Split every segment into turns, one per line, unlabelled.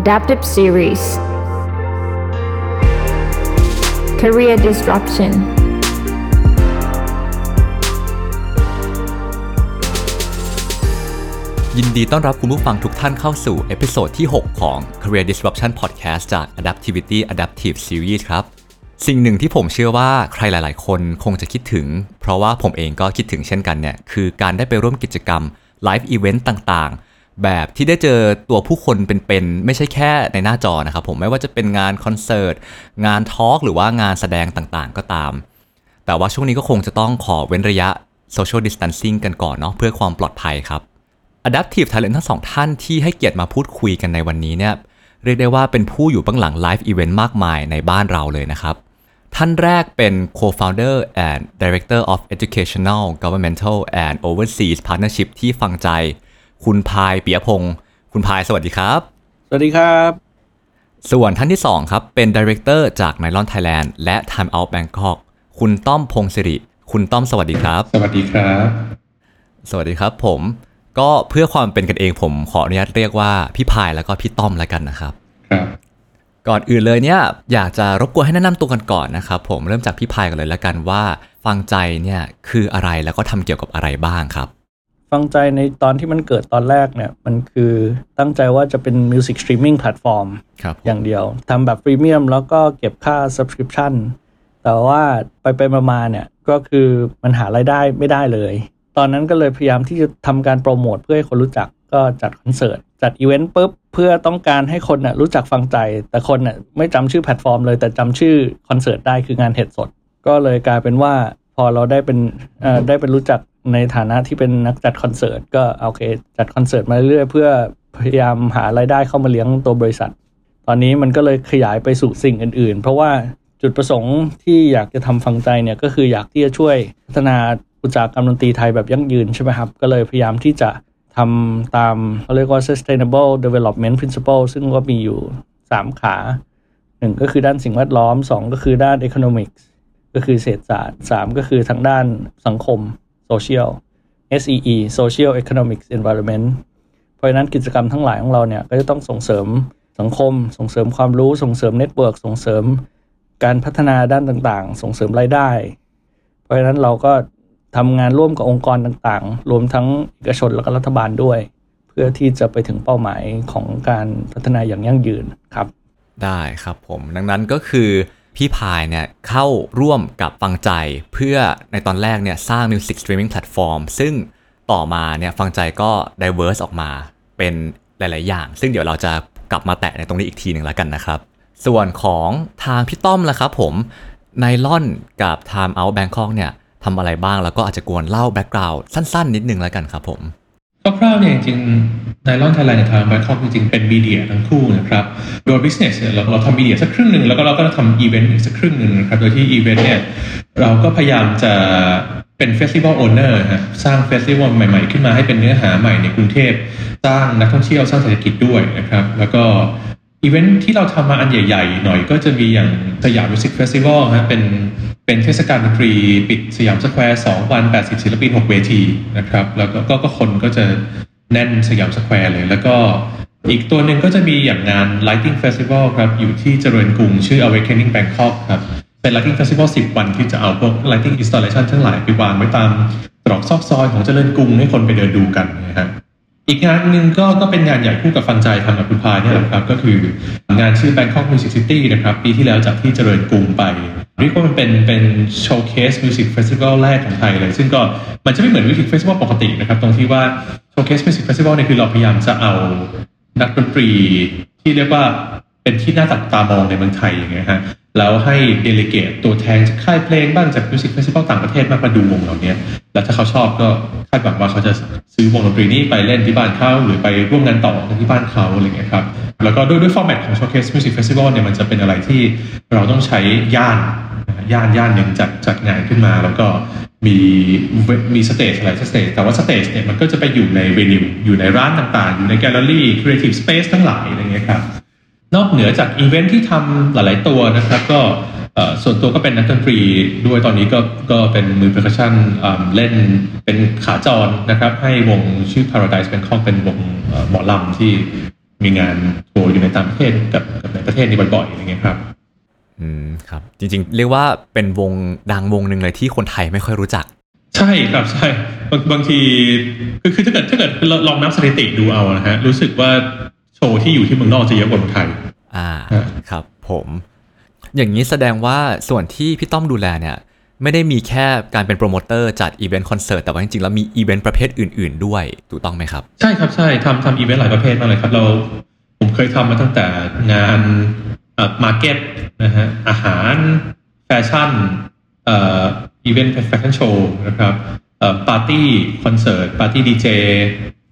Adaptive Series Career Disruption
ยินดีต้อนรับคุณผู้ฟังทุกท่านเข้าสู่ episode ที่ 6 ของ Career Disruption Podcast จาก Adaptivity Adaptive Series ครับ สิ่งหนึ่งที่ผมเชื่อว่าใครหลาย ๆ คนคงจะคิดถึง เพราะว่าผมเองก็คิดถึงเช่นกันเนี่ย คือการได้ไปร่วมกิจกรรมlive event ต่าง ๆ แบบที่ได้เจอตัวผู้คนเป็นๆไม่ใช่แค่ในหน้าจอนะครับผมไม่ว่าจะเป็นงานคอนเสิร์ตงาน talk หรือว่างานแสดงต่างๆ ก็ตาม แต่ว่าช่วงนี้ก็คงจะต้องขอเว้นระยะ social distancing กันก่อนเนาะเพื่อความปลอดภัยครับ Adaptive Talent ทั้งสองท่านที่ให้เกียรติมาพูดคุยกันในวันนี้เนี่ยเรียกได้ว่าเป็นผู้อยู่เบื้องหลัง live event มากมายในบ้านเราเลยนะครับ ท่านแรกเป็น Co-founder and Director of Educational Governmental and Overseas Partnership ที่ฟังใจ คุณพายเปียพงศ์คุณพายสวัสดีครับ
สวัสดีครับ
ส่วนท่านที่ 2 ครับ เป็น Director จาก Nylon Thailand และ Time Out Bangkok คุณต้อมพงศิริ คุณต้อมสวัสดีครับ
สวัสดีครับ
สวัสดีครับผมก็เพื่อความเป็นกันเองผมขออนุญาตเรียกว่าพี่พายแล้วก็พี่ต้อมแล้วกันนะครับ
ครับ
ก่อนอื่นเลยเนี่ยอยากจะรบกวนให้แนะนำตัวกันก่อนนะครับผมเริ่มจากพี่พายกันเลยแล้วกันว่า ฟังใจเนี่ยคืออะไรแล้วก็ทำเกี่ยวกับอะไรบ้างครับ
ฟังใจในตอนที่มันเกิดตอนแรกเนี่ย มันคือตั้งใจว่าจะเป็น Music Streaming Platform
ครับ
อย่างเดียวทำแบบฟรีเมียมแล้วก็เก็บค่า Subscription แต่ว่าไปไปมาๆเนี่ย ก็คือมันหารายได้ไม่ได้เลย ตอนนั้นก็เลยพยายามที่จะทำการโปรโมทเพื่อให้คนรู้จักก็จัดคอนเสิร์ต จัดอีเวนต์ปุ๊บ เพื่อต้องการให้คนน่ะรู้จักฟังใจ แต่คนน่ะไม่จำชื่อแพลตฟอร์มเลยแต่จำชื่อคอนเสิร์ตได้คืองานเห็ดสด ก็เลยกลายเป็นว่าพ อเราได้เป็นเอ่อได้เป็นรู้จักในฐานะที่เป็นนักจัดคอนเสิร์ตก็โอเค จัดคอนเสิร์ตมาเรื่อยๆเพื่อพยายามหารายได้เข้ามาเลี้ยงตัวบริษัท ตอนนี้มันก็เลยขยายไปสู่สิ่งอื่น ๆ เพราะว่าจุดประสงค์ที่อยากจะทำฟังใจเนี่ยก็คืออยากที่จะช่วยพัฒนาอุตสาหกรรมดนตรีไทยแบบยั่งยืนใช่ไหมครับ ก็เลยพยายามที่จะทำตามเขาเรียกว่า sustainable development principle ซึ่งก็มีอยู่ 3 ขาหนึ่งก็คือด้านสิ่งแวดล้อม 2 ก็คือด้าน economics ก็คือเศรษฐศาสตร์ 3 ก็คือทางด้านสังคม social SEE social economics environment เพราะฉะนั้นกิจกรรมทั้งหลายของเราเนี่ยก็จะต้องส่งเสริมสังคม ส่งเสริมความรู้ส่งเสริม network ส่งเสริมการพัฒนาด้านต่างๆ ส่งเสริมรายได้ เพราะฉะนั้นเราก็ทำงานร่วมกับองค์กรต่างๆ รวมทั้งเอกชนและก็รัฐบาลด้วย เพื่อที่จะไปถึงเป้าหมายของการพัฒนาอย่างยั่งยืนครับ
ได้ครับผม ดังนั้นก็คือ พี่พายเนี่ยเข้าร่วมกับฟังใจเพื่อในตอนแรกเนี่ยสร้าง Music Streaming Platform ซึ่งต่อมาเนี่ยฟังใจก็ diverse ออกมาเป็นหลาย ๆ อย่าง ซึ่งเดี๋ยวเราจะกลับมาแตะในตรงนี้อีกทีหนึ่งแล้วกันนะครับ ส่วนของทางพี่ต้อมละครับผม Nylon กับ Time Out Bangkok เนี่ยทำอะไรบ้างแล้วก็อาจจะกวนเล่า background สั้น ๆ นิดนึงแล้วกันครับผม
คร่าวๆเนี่ยจริง Nylon Thailand กับทาง Bangkok จริงๆเป็น media ทั้งคู่นะครับโดย business เนี่ยเราเราทำ media สักครึ่งหนึ่งแล้วก็เราก็ทำอีเวนต์อีกสักครึ่งหนึ่งนะครับโดยที่อีเวนต์เนี่ยเราก็พยายามจะเป็น festival owner ฮะสร้าง festival ใหม่ ๆ ขึ้นมาให้เป็นเนื้อหาใหม่ในกรุงเทพสร้างนักท่องเที่ยวสร้างเศรษฐกิจด้วยนะครับ แล้วก็ อีเวนท์ที่เราทำมาอันใหญ่ ๆ หน่อยก็จะมีอย่าง Siam Music Festival ฮะเป็นเป็นเทศกาลดนตรีปิดสยามสแควร์2วัน 80 ศิลปิน 6 เวทีนะครับ แล้วก็ก็ก็คนก็จะแน่นสยามสแควร์เลย แล้วก็อีกตัวหนึ่งก็จะมีอย่างงาน Lighting Festival ครับ อยู่ที่เจริญกรุงชื่อ Awakening Bangkok ครับ เป็น Lighting Festival 10 วันที่จะเอาพวก Lighting Installation ทั้งหลายไปวางไว้ตามตรอกซอกซอยของเจริญกรุงให้คนไปเดินดูกันนะครับ อีกงานหนึ่งก็ก็เป็นงานใหญ่คู่กับฟังใจทำกับคุณพายเนี่ยแหละครับก็คืองานชื่อ Bangkok Music City นะครับปีที่แล้วจัดที่เจริญกรุงไปเรียกว่ามันเป็นเป็น showcase music festival แรกของไทยเลย ซึ่งก็มันจะไม่เหมือน music festival ปกตินะครับ ตรงที่ว่า showcase music festival เนี่ยคือเราพยายามจะเอานักดนตรีที่เรียกว่าเป็นที่น่าจับตามองในเมืองไทยอย่างเงี้ยฮะ แล้วให้delegate ตัวแทนจากค่ายเพลงบ้างจาก music festival ต่างประเทศมามาดูวงเหล่านี้แล้วถ้าเขาชอบก็คาดหวังว่าเขาจะซื้อวงดนตรีนี้ไปเล่นที่บ้านเขาหรือไปร่วมงานต่อที่บ้านเขาอะไรเงี้ยครับแล้วก็ด้วยด้วย format ของ Showcase Music Festival เนี่ยมันจะเป็นอะไรที่เราต้องใช้ย่านย่านย่านหนึ่งจัดจัดงานขึ้นมา แล้วก็มีมี stage อะไร stage แต่ว่า stage เนี่ยมันก็จะไปอยู่ใน venue อยู่ในร้านต่างๆ อยู่ในแกลเลอรี่ creative space ทั้งหลายอะไรเงี้ยครับ นอกเหนือจากอีเวนท์ที่ทำหลาย ๆ ตัวนะครับก็เอ่อส่วนตัวก็เป็นนักดนตรีด้วยตอนนี้ก็ก็เป็นมือ percussion เล่นเป็นขาจรนะครับ ให้วงชื่อ Paradise Bangkok เป็นวงเอ่อหมอลำที่มีงานทัวร์อยู่ในต่างประเทศกับกับในประเทศนี้บ่อย ๆ อย่างเงี้ยครับ
อืมครับจริง ๆ เรียกว่าเป็นวงดังวงหนึ่งเลยที่คนไทยไม่ค่อยรู้จัก
ใช่ครับใช่บางบางทีคือคือถ้าเกิดถ้าเกิดเราลองนับสถิติดูเอานะฮะรู้สึกว่า โชว์ที่อยู่ที่เมืองนอกจะเยอะกว่าเมืองไทย
อ่า
ฮะ
ครับผมอย่างนี้แสดงว่าส่วนที่พี่ต้อมดูแลเนี่ย ไม่ได้มีแค่การเป็นโปรโมเตอร์จัดอีเวนต์คอนเสิร์ตแต่ว่าจริงๆ แล้วมีอีเวนต์ประเภทอื่น ๆ ด้วยถูกต้องไหมครับ
ใช่ครับใช่ทำทำอีเวนต์หลายประเภทมากเลยครับ เราผมเคยทำมาตั้งแต่งานเอ่อ market นะฮะอาหารแฟชั่นเอ่ออีเวนต์แฟชั่นโชว์นะครับเอ่อปาร์ตี้คอนเสิร์ตปาร์ตี้ดีเจ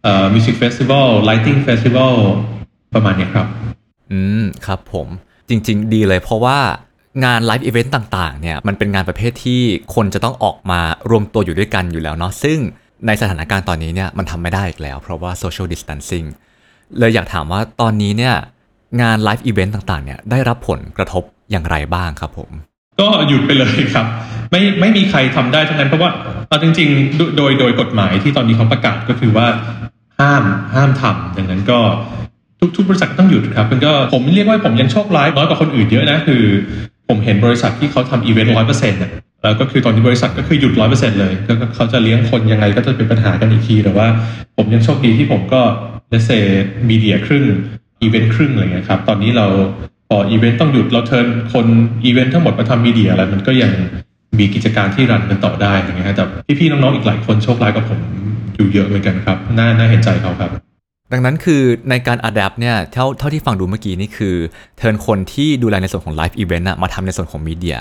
เอ่อ music festival lighting festival ประมาณเนี้ยครับ
อืม ครับผม จริง ๆ ดีเลยเพราะว่างาน live event ต่างๆ เนี่ย มันเป็นงานประเภทที่คนจะต้องออกมารวมตัวอยู่ด้วยกันอยู่แล้วเนาะ ซึ่งในสถานการณ์ตอนนี้เนี่ย มันทำไม่ได้อีกแล้ว เพราะว่า social distancing เลยอยากถามว่าตอนนี้เนี่ย งาน live event ต่างๆ เนี่ย ได้รับผลกระทบอย่างไรบ้างครับผม
ก็หยุดไปเลยครับ ไม่ไม่มีใครทำได้ทั้งนั้นเพราะว่าเอาจริงๆโดโดยโดยกฎหมายที่ตอนนี้เขาประกาศก็คือว่าห้ามห้ามทำดังนั้นก็ ทุกทุกบริษัทก็ต้องหยุดครับมันก็ผมเรียกว่าผมยังโชคร้ายน้อยกว่าคนอื่นเยอะนะคือ ผมเห็นบริษัทที่เขาทำอีเวนต์ร้อยเปอร์เซ็นต์แล้วก็คือตอนนี้บริษัทก็คือหยุดร้อยเปอร์เซ็นต์เลยก็ก็เขาจะเลี้ยงคนยังไงก็จะเป็นปัญหากันอีกทีแต่ว่า ผมยังโชคดีที่ผมก็ ratio media ครึ่งอีเวนต์ครึ่งอะไรเงี้ยครับตอนนี้เราพออีเวนต์ต้องหยุดเรา turn คนอีเวนต์ทั้งหมดมาทำ media อะไรมันก็ยังมีกิจการที่ run กันต่อได้อย่างเงี้ยแต่พี่ๆน้องๆอีกหลายคนโชคร้ายกว่าผมอยู่เยอะเหมือนกันครับน่าน่าเห็นใจเขาครับ
ดังนั้นคือในการ adapt เนี่ยเท่าเท่าที่ฟังดูเมื่อกี้นี่คือ turn คนที่ดูแลในส่วนของ live event อะมาทำในส่วนของ media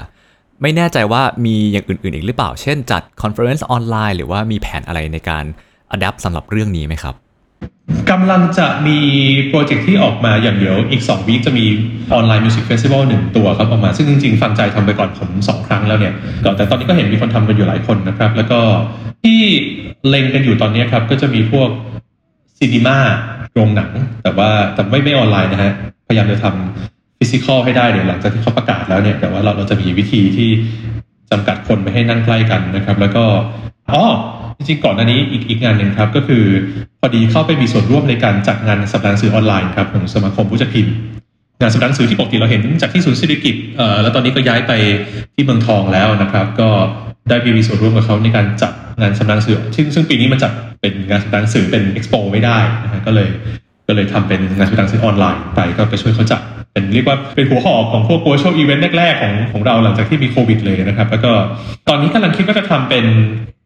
ไม่แน่ใจว่ามีอย่างอื่นๆอีกหรือเปล่า เช่นจัด conference ออนไลน์หรือว่ามีแผนอะไรในการ adapt สำหรับเรื่องนี้ไหมครับ
กำลังจะมีโปรเจกต์ที่ออกมาอย่างเดียวอีก 2 week จะมี online music festival หนึ่งตัวครับออกมา ซึ่งจริงๆ ฟังใจทำไปก่อนผม 2 ครั้งแล้วเนี่ยก็แต่ตอนนี้ก็เห็นมีคนทำกันอยู่หลายคนนะครับ แล้วก็ที่เล็งกันอยู่ตอนนี้ครับ ก็จะมีพวก cinema โรงหนัง แต่ว่าแต่ไม่ไม่ออนไลน์นะฮะ พยายามจะทำ physical ให้ได้เดี๋ยวหลังจากที่เขาประกาศแล้วเนี่ย แต่ว่าเราเราจะมีวิธีที่จำกัดคนไม่ให้นั่งใกล้กันนะครับ แล้วก็อ๋อจริงๆก่อนหน้านี้อีกอีกงานหนึ่งครับก็คือพอดีเข้าไปมีส่วนร่วมในการจัดงานสัปดาห์หนังสื่อออนไลน์ครับของสมาคมผู้จัดพิมพ์งานสัปดาห์หนังสื่อที่ปกติเราเห็นจากที่ศูนย์เศรษฐกิจเอ่อแล้วตอนนี้ก็ย้ายไปที่เมืองทองแล้วนะครับ ก็ได้มีส่วนร่วมกับเขาในการจัด งานสัปดาห์หนังสือซึ่งซึ่งปีนี้มันจัดเป็นงานสัปดาห์หนังสือเป็นเอ็กซ์โปไม่ได้นะฮะก็เลยก็เลยทำเป็นงานสัปดาห์หนังสือออนไลน์ไปก็ไปช่วยเขาจัดเป็นเรียกว่าเป็นหัวหอกของพวก virtual event แรกๆของของเราหลังจากที่มีโควิดเลยนะครับ แล้วก็ตอนนี้กำลังคิดว่าจะทำเป็น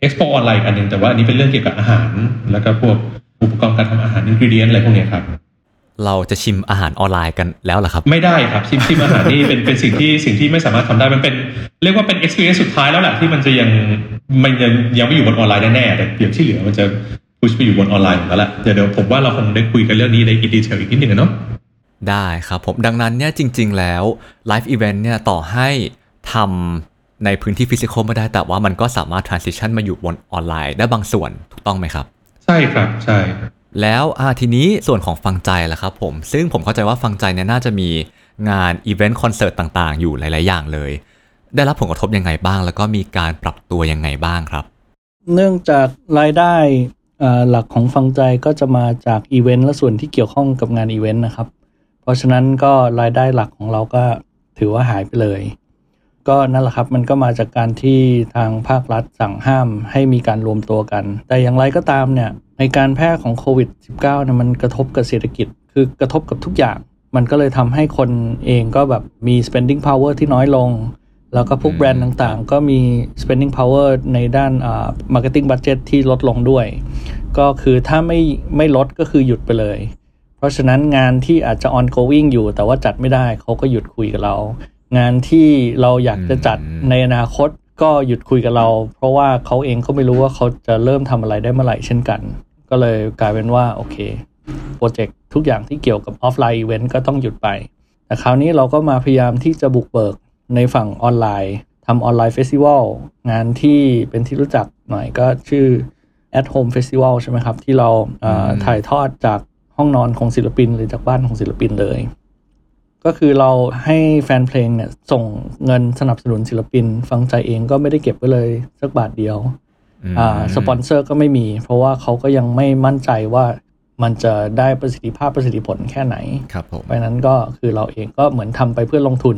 เอ็กซ์โปออนไลน์อันหนึ่งแต่ว่าอันนี้เป็นเรื่องเกี่ยวกับอาหาร แล้วก็พวกอุปกรณ์การทำอาหาร ingredient อะไรพวกเนี้ยครับ
เราจะชิมอาหารออนไลน์กันแล้วเหรอครับ
ไม่ได้ครับชิมชิมอาหารนี่เป็นเป็นสิ่งที่สิ่งที่ไม่สามารถทำได้มันเป็น เรียกว่าเป็น experience สุดท้ายแล้วแหละที่มันจะยัง มันยังยังไม่อยู่บนออนไลน์แน่ๆแต่เดี๋ยวที่เหลือมันจะ push ไปอยู่บนออนไลน์หมดแล้วแหละเดี๋ยวเดี๋ยวผมว่าเราคงได้คุยกันเรื่องนี้ in detail อีกนิดหนึ่งอะเนาะ
ได้ครับผมดังนั้นเนี่ยจริง ๆ แล้ว Live Event เนี่ยต่อให้ทำในพื้นที่ physical ไม่ได้แต่ว่ามันก็สามารถ transition มาอยู่บนออนไลน์ได้บางส่วนถูกต้องไหมครับ
ใช่ครับใช่
แล้วอ่าทีนี้ส่วนของฟังใจล่ะครับผม ซึ่งผมเข้าใจว่าฟังใจเนี่ยน่าจะมีงานอีเวนต์คอนเสิร์ตต่างๆ อยู่หลาย ๆ อย่างเลย ได้รับผลกระทบยังไงบ้าง แล้วก็มีการปรับตัวยังไงบ้างครับ
เนื่องจากรายได้หลักของฟังใจก็จะมาจากอีเวนต์และส่วนที่เกี่ยวข้องกับงานอีเวนต์นะครับ เพราะฉะนั้นก็รายได้หลักของเราก็ถือว่าหายไปเลย ก็นั่นแหละครับมันก็มาจากการที่ทางภาครัฐสั่งห้ามให้มีการรวมตัวกัน แต่อย่างไรก็ตามเนี่ยในการแพร่ของโควิด -19 เนี่ยมันกระทบกับเศรษฐกิจ คือกระทบกับทุกอย่าง มันก็เลยทำให้คนเองก็แบบมี spending power ที่น้อยลง แล้วก็พวก
อืม
แบรนด์ต่างๆ ก็มี spending power ในด้านอ่า marketing budget ที่ลดลงด้วย ก็คือถ้าไม่ไม่ลดก็คือหยุดไปเลย เพราะฉะนั้นงานที่อาจจะ ongoing อยู่ แต่ว่าจัดไม่ได้เขาก็หยุดคุยกับเรา งานที่เราอยากจะจัด
อืม
ในอนาคตก็หยุดคุยกับเรา เพราะว่าเขาเองก็ไม่รู้ว่าเขาจะเริ่มทำอะไรได้เมื่อไหร่เช่นกัน ก็เลยกลายเป็นว่าโอเคโปรเจกต์ทุกอย่างที่เกี่ยวกับ offline event ก็ต้องหยุดไปแต่คราวนี้เราก็มาพยายามที่จะบุกเบิก ในฝั่งออนไลน์ทำ online festivalงานที่เป็นที่รู้จักหน่อยก็ชื่อ at home festival ใช่ไหมครับ ที่เราเอ่อ
อืม
ถ่ายทอดจากห้องนอนของศิลปิน หรือจากบ้านของศิลปินเลย ก็คือเราให้แฟนเพลงเนี่ยส่งเงินสนับสนุนศิลปิน ฟังใจเองก็ไม่ได้เก็บไว้เลยสักบาทเดียว
อืม
อ่าสปอนเซอร์ก็ไม่มี เพราะว่าเขาก็ยังไม่มั่นใจว่ามันจะได้ประสิทธิภาพประสิทธิผลแค่ไหน
ครับผม
เพราะฉะนั้นก็คือเราเองก็เหมือนทำไปเพื่อลงทุน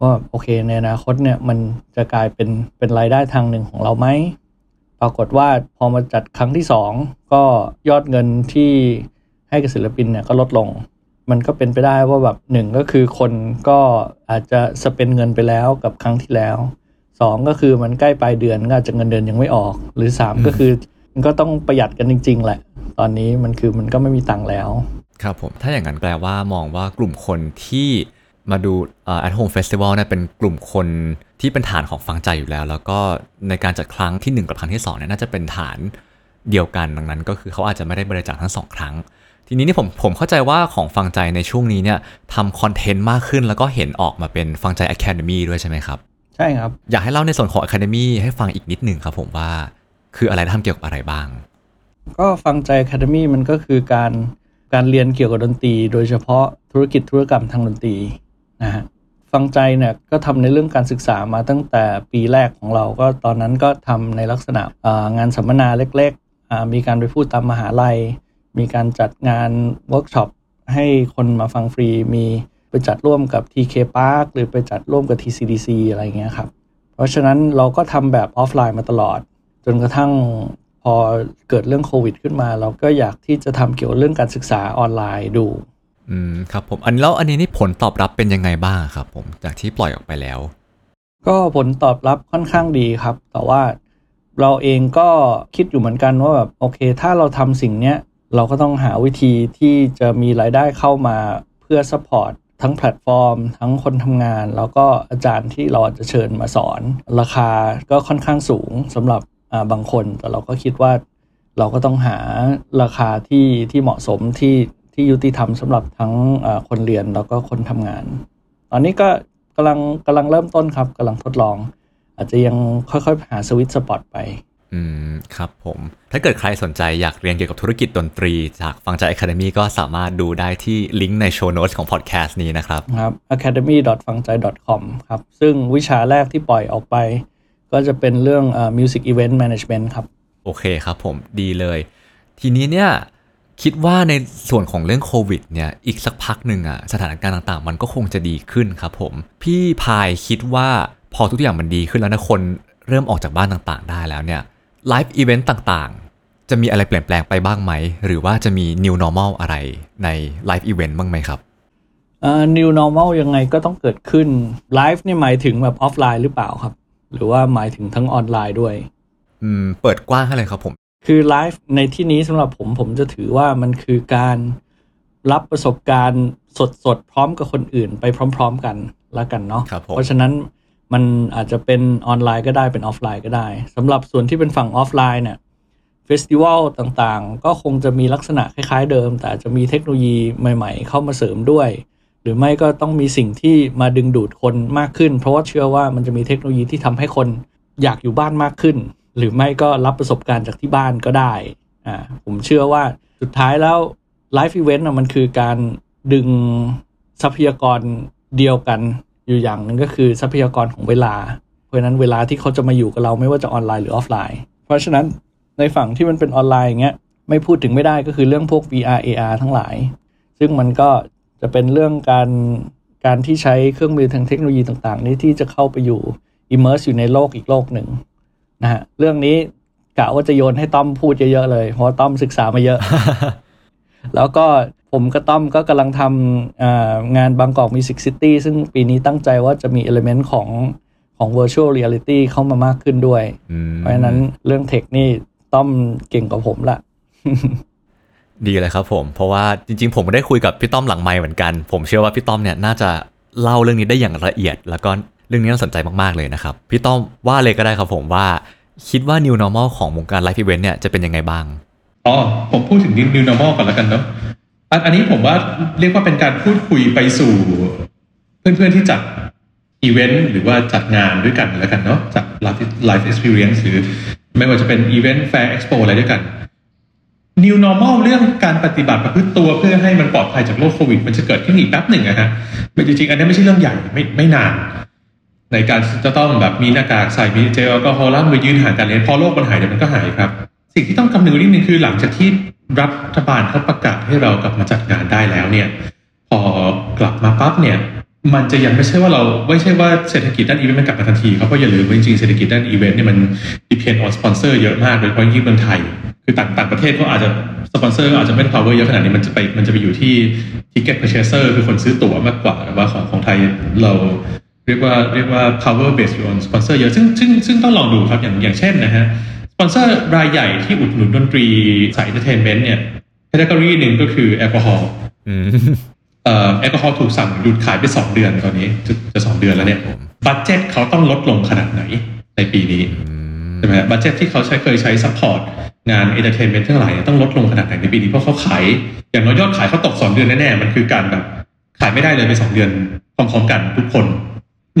ว่าโอเคในอนาคตเนี่ยมันจะกลายเป็นเป็นรายได้ทางหนึ่งของเราไหมปรากฏว่าพอมาจัดครั้งที่สองก็ยอดเงินที่ให้กับศิลปินเนี่ยก็ลดลง มันก็เป็นไปได้ว่าแบบหนึ่งก็คือคนก็อาจจะสเปนเงินไปแล้วกับครั้งที่แล้วสองก็คือมันใกล้ปลายเดือนก็อาจจะเงินเดือนยังไม่ออก หรือสามก็คือมันก็ต้องประหยัดกันจริง ๆ แหละ ตอนนี้มันคือมันก็ไม่มีตังค์แล้ว
ครับผมถ้าอย่างนั้นแปลว่ามองว่ากลุ่มคนที่ มาดูเอ่อ at home festival เนี่ยเป็นกลุ่มคนที่เป็นฐานของฟังใจอยู่แล้ว แล้วก็ในการจัดครั้งที่ 1 กับครั้งที่2เนี่ยน่าจะเป็นฐานเดียวกันดังนั้นก็คือเขาอาจจะไม่ได้บริจาคทั้งสองครั้ง ทีนี้นี่ผมผมเข้าใจว่าของฟังใจในช่วงนี้เนี่ยทำคอนเทนต์มากขึ้นแล้วก็เห็นออกมาเป็นฟังใจ Academy ด้วยใช่ไหมครับ
ใช่ครับ
อยากให้เล่าในส่วนของ Academy ให้ฟังอีกนิดหนึ่งครับผมว่าคืออะไรทำเกี่ยวกับอะไรบ้าง
ก็ฟังใจ Academy มันก็คือการการเรียนเกี่ยวกับดนตรี โดยเฉพาะธุรกิจธุรกรรมทางดนตรี นะฮะฟังใจเนี่ยก็ทำในเรื่องการศึกษามาตั้งแต่ปีแรกของเราก็ตอนนั้นก็ทำในลักษณะงานสัมมนาเล็กๆ มีการไปพูดตามมหาลัย มีการจัดงานเวิร์กช็อปให้คนมาฟังฟรี มีไปจัดร่วมกับ TK Park หรือไปจัดร่วมกับ TCDC อะไรอย่างเงี้ยครับ เพราะฉะนั้นเราก็ทำแบบออฟไลน์มาตลอด จนกระทั่งพอเกิดเรื่องโควิดขึ้นมา เราก็อยากที่จะทำเกี่ยวกับเรื่องการศึกษาออนไลน์ดู
อืมครับผมอันแล้วอันนี้นี่ผลตอบรับเป็นยังไงบ้างครับ ผมจากที่ปล่อยออกไปแล้ว
ก็ผลตอบรับค่อนข้างดีครับ แต่ว่าเราเองก็คิดอยู่เหมือนกันว่าแบบโอเค ถ้าเราทำสิ่งเนี้ยเราก็ต้องหาวิธีที่จะมีรายได้เข้ามาเพื่อ support ทั้งแพลตฟอร์ม ทั้งคนทำงาน แล้วก็อาจารย์ที่เราอาจจะเชิญมาสอน ราคาก็ค่อนข้างสูงสำหรับอ่าบางคน แต่เราก็คิดว่าเราก็ต้องหาราคาที่ที่เหมาะสมที่ ที่ยุติธรรมสำหรับทั้งอ่าคนเรียนแล้วก็คนทำงาน ตอนนี้ก็กำลังกำลังเริ่มต้นครับกำลังทดลอง อาจจะยังค่อยๆหาสวิตช์สปอตไป
อืมครับผม ถ้าเกิดใครสนใจอยากเรียนเกี่ยวกับธุรกิจดนตรี จากฟังใจ Academy ก็สามารถดูได้ที่ลิงก์ในโชว์โน้ตของพอดแคสต์นี้นะครับ
ครับ academy.fungjai.com ครับซึ่งวิชาแรกที่ปล่อยออกไป ก็จะเป็นเรื่องเอ่อ music event management ครับ
โอเคครับผมดีเลย ทีนี้เนี่ย คิดว่าในส่วนของเรื่องโควิดเนี่ยอีกสักพักหนึ่งอะสถานการณ์ต่างๆ มันก็คงจะดีขึ้นครับผม พี่พายคิดว่าพอทุกอย่างมันดีขึ้นแล้วนะคนเริ่มออกจากบ้านต่างๆ ได้แล้วเนี่ย live event ต่างๆ จะมีอะไรเปลี่ยนแปลงไปบ้างไหม หรือว่าจะมี new normal อะไรใน live event บ้างไหมครับ
เอ่อ new normal ยังไงก็ต้องเกิดขึ้น live นี่หมายถึงแบบออฟไลน์หรือเปล่าครับ หรือว่าหมายถึงทั้งออนไลน์ด้วย
อืมเปิดกว้างให้เลยครับผม
คือไลฟ์ในที่นี้สำหรับผมผมจะถือว่ามันคือการรับประสบการณ์สดๆ พร้อมกับคนอื่นไปพร้อม ๆ กันละกันเนาะ
ครับผม
เพราะฉะนั้นมันอาจจะเป็นออนไลน์ก็ได้เป็นออฟไลน์ก็ได้สำหรับส่วนที่เป็นฝั่งออฟไลน์เนี่ย festival ต่างๆ ก็คงจะมีลักษณะคล้ายๆเดิม แต่อาจจะมีเทคโนโลยีใหม่ ๆ เข้ามาเสริมด้วย หรือไม่ก็ต้องมีสิ่งที่มาดึงดูดคนมากขึ้น เพราะว่าเชื่อว่ามันจะมีเทคโนโลยีที่ทำให้คนอยากอยู่บ้านมากขึ้น หรือไม่ก็รับประสบการณ์จากที่บ้านก็ได้อ่าผมเชื่อว่าสุดท้ายแล้ว live event มันคือการดึงทรัพยากรเดียวกันอยู่อย่างหนึ่งก็คือทรัพยากรของเวลา เพราะนั้นเวลาที่เขาจะมาอยู่กับเราไม่ว่าจะออนไลน์หรือออฟไลน์ เพราะฉะนั้นในฝั่งที่มันเป็นออนไลน์อย่างเงี้ยไม่พูดถึงไม่ได้ก็คือเรื่องพวก VR AR ทั้งหลาย ซึ่งมันก็จะเป็นเรื่องการการที่ใช้เครื่องมือทางเทคโนโลยีต่างๆ นี้ที่จะเข้าไปอยู่ immerse อยู่ในโลกอีกโลกหนึ่ง นะฮะเรื่องนี้กะว่าจะโยนให้ต้อมพูดเยอะๆเลยเพราะว่าต้อมศึกษามาเยอะ แล้วก็ผมกับต้อมก็กำลังทำอ่างาน Bangkok Music City ซึ่งปีนี้ตั้งใจว่าจะมี element ของของ virtual reality เข้ามามากขึ้นด้วย
อืม
เพราะฉะนั้นเรื่อง tech นี่ต้อมเก่งกว่าผมละ
ดีเลยครับผมเพราะว่าจริง ๆ ผมได้คุยกับพี่ต้อมหลังไมค์เหมือนกัน ผมเชื่อว่าพี่ต้อมเนี่ยน่าจะเล่าเรื่องนี้ได้อย่างละเอียด แล้วก็ เรื่องนี้น่าสนใจมากๆเลยนะครับ พี่ต้อมว่าเลยก็ได้ครับผมว่า คิดว่า new normal ของวงการ live event เนี่ยจะเป็นยังไงบ้าง
อ๋อผมพูดถึง new normal ก่อนแล้วกันเนาะอันอันนี้ผมว่าเรียกว่าเป็นการพูดคุยไปสู่ เพื่อนๆที่จัดอีเวนต์หรือว่าจัดงานด้วยกันแล้วกันเนาะจาก live experience หรือไม่ว่าจะเป็น event fair expo อะไรด้วยกัน new normal เรื่องการปฏิบัติประพฤติตัวเพื่อให้มันปลอดภัยจากโรคโควิด มันจะเกิดขึ้นอีกแป๊บหนึ่งนะฮะจริงๆ อันนี้ไม่ใช่เรื่องใหญ่ไม่ไม่นาน ในการจะต้องแบบมีหน้ากากใส่มีเจลแอลกอฮอล์ล้างมือยืนห่างกันเลยพอโรคมันหายเดี๋ยวมันก็หายครับ สิ่งที่ต้องคำนึงนิดนึงคือหลังจากที่รัฐบาลเขาประกาศให้เรากลับมาจัดงานได้แล้วเนี่ยพอกลับมาปั๊บเนี่ยมันจะยังไม่ใช่ว่าเราไม่ใช่ว่าเศรษฐกิจด้านอีเวนต์มันกลับมาทันทีครับเพราะอย่าลืมว่าจริงๆเศรษฐกิจด้านอีเวนต์เนี่ยมัน depend on sponsor เยอะมากโดยเฉพาะยิ่งเมืองไทย คือต่างต่างประเทศเขาอาจจะสปอนเซอร์อาจจะไม่ได้ power เยอะขนาดนี้มันจะไปมันจะไปอยู่ที่ ticket purchaser คือคนซื้อตั๋วมากกว่าแต่ว่าของของไทยเรา รียกว่าเรียกว่า power based on sponsor เยอะซึ่งซึ่งซึ่งต้องลองดูครับอย่างอย่างเช่นนะฮะสปอนเซอร์รายใหญ่ที่อุดหนุนดนตรีสาย entertainment เนี่ย category หนึ่งก็คือแอลกอฮอล์
อืม
เอ่อแอลกอฮอล์ถูกสั่งหยุดขายไป2เดือนตอนนี้ จะจะสองเดือนแล้วเนี่ย budget เขาต้องลดลงขนาดไหนในปีนี้ใช่ไหมฮะ budget ที่เขาใช้เคยใช้ support งาน entertainment ทั้งหลายเนี่ยต้องลดลงขนาดไหนในปีนี้เพราะเขาขายอย่างน้อยยอดขายเขาตก2เดือนแน่ๆมันคือการแบบขายไม่ได้เลยไป2เดือนพร้อมๆกันทุกคน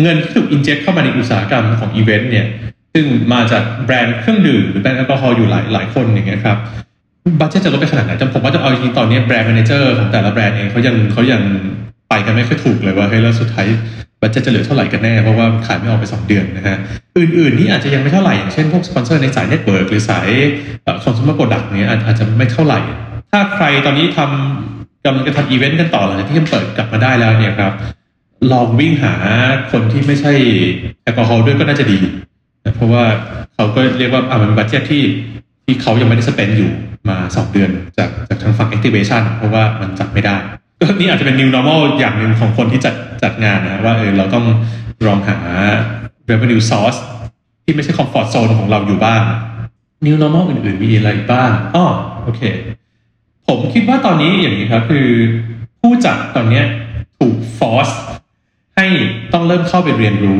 เงินที่ถูก inject เข้ามาในอุตสาหกรรมของอีเวนต์เนี่ย ซึ่งมาจากแบรนด์เครื่องดื่มหรือแบรนด์แอลกอฮอล์อยู่หลายหลายคนอย่างเงี้ยครับ budget จะลดไปขนาดไหนแต่ผมว่าจะเอาจริงตอนนี้ brand manager ของแต่ละแบรนด์เองเขายังเขายังไปกันไม่ค่อยถูกเลยว่าเฮ้ยแล้วสุดท้าย budget จะเหลือเท่าไหร่กันแน่เพราะว่าขายไม่ออกไป 2 เดือนนะฮะอื่นๆนี่อาจจะยังไม่เท่าไหร่อย่างเช่นพวกสปอนเซอร์ในสาย network หรือสายคอน sumer product เนี้ยอาจอาจจะไม่เท่าไหร่ ถ้าใครตอนนี้ทำกำลังจะทำอีเวนต์กันต่อหลังจากที่เปิดกลับมาได้แล้วเนี่ยครับ ลองวิ่งหาคนที่ไม่ใช่แอลกอฮอล์ด้วยก็น่าจะดีนะเพราะว่าเขาก็เรียกว่าอ่ามันเป็นบัตเจ็ตที่ที่เขายังไม่ได้สเปนอยู่มา2เดือนจากจากทางฝั่ง activation เพราะว่ามันจัดไม่ได้ ก็นี่อาจจะเป็น new normal อย่างหนึ่งของคนที่จัดจัดงานนะว่าเออเราต้องลองหา revenue source ที่ไม่ใช่ comfort zone ของเราอยู่บ้าง new normal อื่นๆ มีอะไรบ้างอ๋อโอเค ผมคิดว่าตอนนี้อย่างนี้ครับคือผู้จัดตอนนี้ถูก force ให้ต้องเริ่มเข้าไปเรียนรู้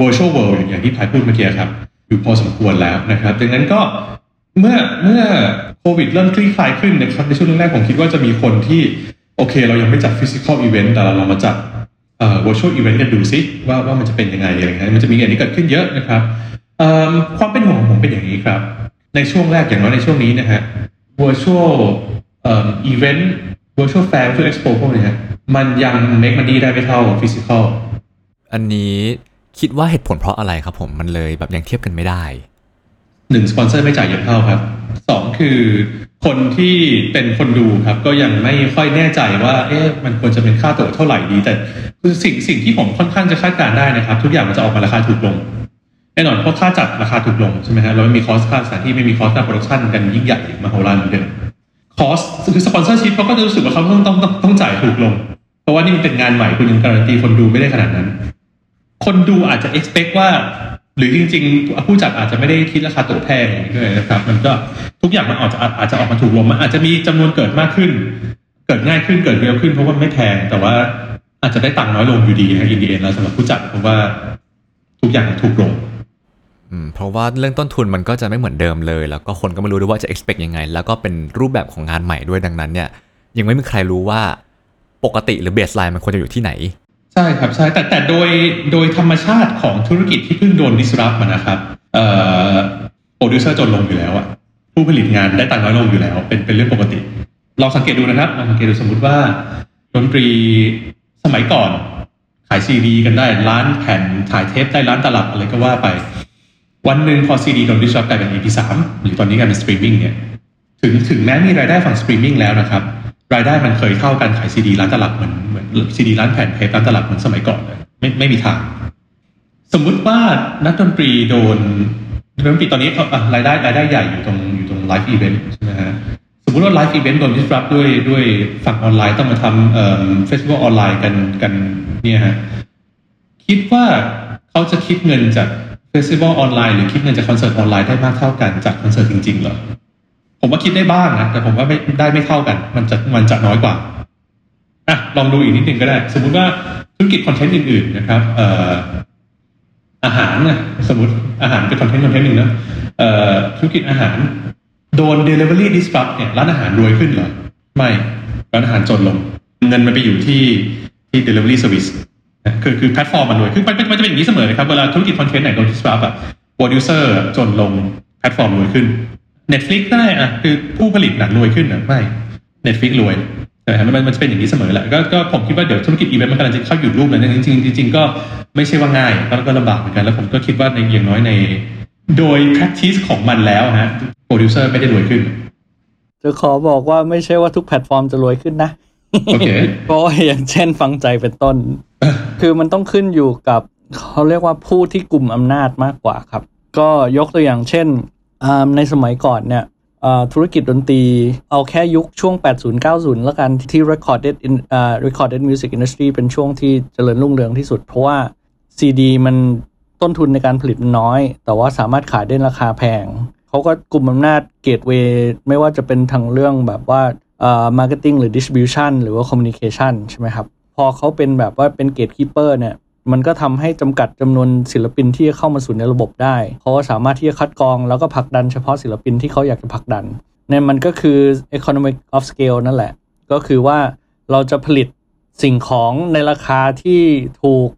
virtual world อย่างที่พายพูดเมื่อกี้ครับ อยู่พอสมควรแล้วนะครับ ดังนั้นก็เมื่อเมื่อโควิดเริ่มคลี่คลายขึ้นนะครับในช่วงแรกผมคิดว่าจะมีคนที่ โอเค เรายังไม่จัดฟิสิกอลอีเวนต์แต่เราลองมาจัดเอ่อ virtual event กันดูซิว่าว่ามันจะเป็นยังไงอะไรเงี้ยมันจะมีอย่างนี้เกิดขึ้นเยอะนะครับความเป็นห่วงของผมเป็นอย่างนี้ครับ ในช่วงแรกอย่างน้อยในช่วงนี้นะฮะ virtual event virtual fair virtual expo พวกเนี้ย มันยัง make money ได้ไม่เท่า physical
อันนี้คิดว่าเหตุผลเพราะอะไรครับผมมันเลยแบบยังเทียบกันไม่ได้
หนึ่งสปอนเซอร์ไม่จ่ายเยอะเท่าครับสองคือคนที่เป็นคนดูครับ ก็ยังไม่ค่อยแน่ใจว่า เอ๊ะมันควรจะเป็นค่าตั๋วเท่าไหร่ดี แต่คือสิ่งสิ่งที่ผมค่อนข้างจะคาดการณ์ได้นะครับ ทุกอย่างมันจะออกมาราคาถูกลงแน่นอนเพราะค่าจัดราคาถูกลงใช่ไหมฮะเราไม่มี cost ค่าสถานที่ไม่มี cost ค่า production กันยิ่งใหญ่มโหฬารเหมือนเดิม cost คือ sponsorship เขาก็จะรู้สึกว่าเขาต้องต้องต้องต้องจ่ายถูกลง เพราะว่านี่มันเป็นงานใหม่คุณยังการันตีคนดูไม่ได้ขนาดนั้น คนดูอาจจะ expect ว่า หรือจริง ๆ ผู้จัดอาจจะไม่ได้คิดราคาตั๋วแพงด้วยนะครับ มันก็ทุกอย่างมันอาจจะอาจจะออกมาถูกลงมันอาจจะมีจำนวนเกิดมากขึ้น เกิดง่ายขึ้นเกิดเร็วขึ้นเพราะว่าไม่แพงแต่ว่าอาจจะได้ตังค์น้อยลงอยู่ดีนะ in the end แล้วสำหรับผู้จัดเพราะว่าทุกอย่างถูกลง
เพราะว่าเรื่องต้นทุนมันก็จะไม่เหมือนเดิมเลย แล้วก็คนก็ไม่รู้ด้วยว่าจะ expect ยังไง แล้วก็เป็นรูปแบบของงานใหม่ด้วยดังนั้นเนี่ยยังไม่มีใครรู้ว่าปกติหรือ baseline มันควรจะอยู่ที่ไหน
ใช่ครับใช่แต่แต่โดยโดยธรรมชาติของธุรกิจที่เพิ่งโดน disrupt มานะครับเอ่อโปรดิวเซอร์จนลงอยู่แล้วอะผู้ผลิตงานได้ตังค์น้อยลงอยู่แล้ว เป็นเป็นเรื่องปกติลองสังเกตดูนะครับลองสังเกตดูสมมติว่าดนตรีสมัยก่อน ขายซีดีกันได้ล้านแผ่นขายเทปได้ล้านตลับอะไรก็ว่าไป วันหนึ่งพอซีดีโดน disrupt กลายเป็น MP3 หรือตอนนี้กลายเป็นสตรีมมิ่งเนี่ยถึงถึงแม้มีรายได้ฝั่งสตรีมมิ่งแล้วนะครับ รายได้มันเคยเท่ากันขายซีดีล้านตลับเหมือนเหมือนซีดีล้านแผ่นเทปล้านตลับเหมือนสมัยก่อนเลยไม่ไม่มีทาง สมมุติว่านักดนตรีโดนนักดนตรีตอนนี้เขาอะรายได้รายได้ใหญ่อยู่ตรงอยู่ตรง live event ใช่ไหมฮะสมมุติว่า live event โดน disrupt ด้วยด้วยฝั่งออนไลน์ต้องมาทำเอ่อ festival ออนไลน์กันกันเนี่ยฮะคิดว่าเขาจะคิดเงินจาก festival ออนไลน์หรือคิดเงินจากคอนเสิร์ตออนไลน์ได้มากเท่ากันจากคอนเสิร์ตจริงๆเหรอผมว่าคิดได้บ้างนะแต่ผมว่าไม่ได้ไม่เท่ากัน มันจะมันจะน้อยกว่าอะลองดูอีกนิดหนึ่งก็ได้ สมมุติว่าธุรกิจคอนเทนต์อื่นๆนะครับ เอ่ออาหารนะสมมติอาหารเป็นคอนเทนต์คอนเทนต์หนึ่งนะเอ่อธุรกิจอาหารโดน Delivery Disrupt เนี่ยร้านอาหารรวยขึ้นเหรอ ไม่ ร้านอาหารจนลง เงินมันไปอยู่ที่ที่ Delivery Service คือคือแพลตฟอร์มมันรวยคือมันมันมันจะเป็นอย่างนี้เสมอนะครับ เวลาธุรกิจคอนเทนต์ไหนโดน disrupt อะโปรดิวเซอร์จนลงแพลตฟอร์มรวยขึ้น Netflix ก็ได้อะคือผู้ผลิตหนังรวยขึ้นนะไม่ Netflix รวยใช่ไหมมันมันจะเป็นอย่างนี้เสมอแหละก็ก็ผมคิดว่าเดี๋ยวธุรกิจอีเวนต์มันกำลังจะเข้าอยู่ loop แล้วนะจริงๆจริงๆก็ไม่ใช่ว่าง่ายก็ก็ลำบากเหมือนกัน แล้วผมก็คิดว่าในอย่างน้อยใน โดย practice ของมันแล้วฮะโปรดิวเซอร์ไม่ได้รวยขึ้น
จะขอบอกว่าไม่ใช่ว่าทุกแพลตฟอร์มจะรวยขึ้นนะ
โอเค
เพราะว่าอย่างเช่นฟังใจเป็นต้น คือมันต้องขึ้นอยู่กับเขาเรียกว่าผู้ที่กลุ่มอำนาจมากกว่าครับ ก็ยกตัวอย่างเช่นในสมัยก่อนเนี่ยธุรกิจดนตรีเอาแค่ยุคช่วง 80-90 แล้วกันที่ recorded in อ่า recorded music industry เป็นช่วงที่เจริญรุ่งเรืองที่สุด เพราะว่า CD มันต้นทุนในการผลิตนน้อย แต่ว่าสามารถขายได้ราคาแพง เขาก็กุมอำนาจ gateway ไม่ว่าจะเป็นทางเรื่องแบบว่าเอ่อ marketing หรือ distribution หรือว่า communication ใช่ไหมครับ พอเขาเป็นแบบว่าเป็น gatekeeper เนี่ยมันก็ทำให้จำกัดจำนวนศิลปินที่จะเข้ามาสู่ในระบบได้ เขาสามารถที่จะคัดกรองแล้วก็ผลักดันเฉพาะศิลปินที่เขาอยากจะผลักดันเนี่ยมันก็คือ economic of scale นั่นแหละ ก็คือว่าเราจะผลิตสิ่งของในราคาที่ถูก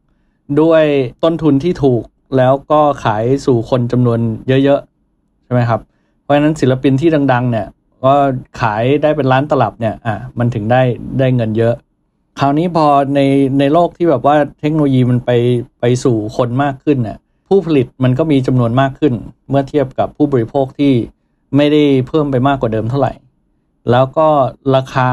ด้วยต้นทุนที่ถูกแล้วก็ขายสู่คนจำนวนเยอะๆ ใช่ไหมครับ เพราะฉะนั้นศิลปินที่ดัง ๆ เนี่ย ก็ขายได้เป็นล้านตลับเนี่ยอะมันถึงได้ได้เงินเยอะ คราวนี้พอในในโลกที่แบบว่าเทคโนโลยีมันไปไปสู่คนมากขึ้นเนี่ยผู้ผลิตมันก็มีจำนวนมากขึ้น เมื่อเทียบกับผู้บริโภคที่ไม่ได้เพิ่มไปมากกว่าเดิมเท่าไหร่ แล้วก็ราคา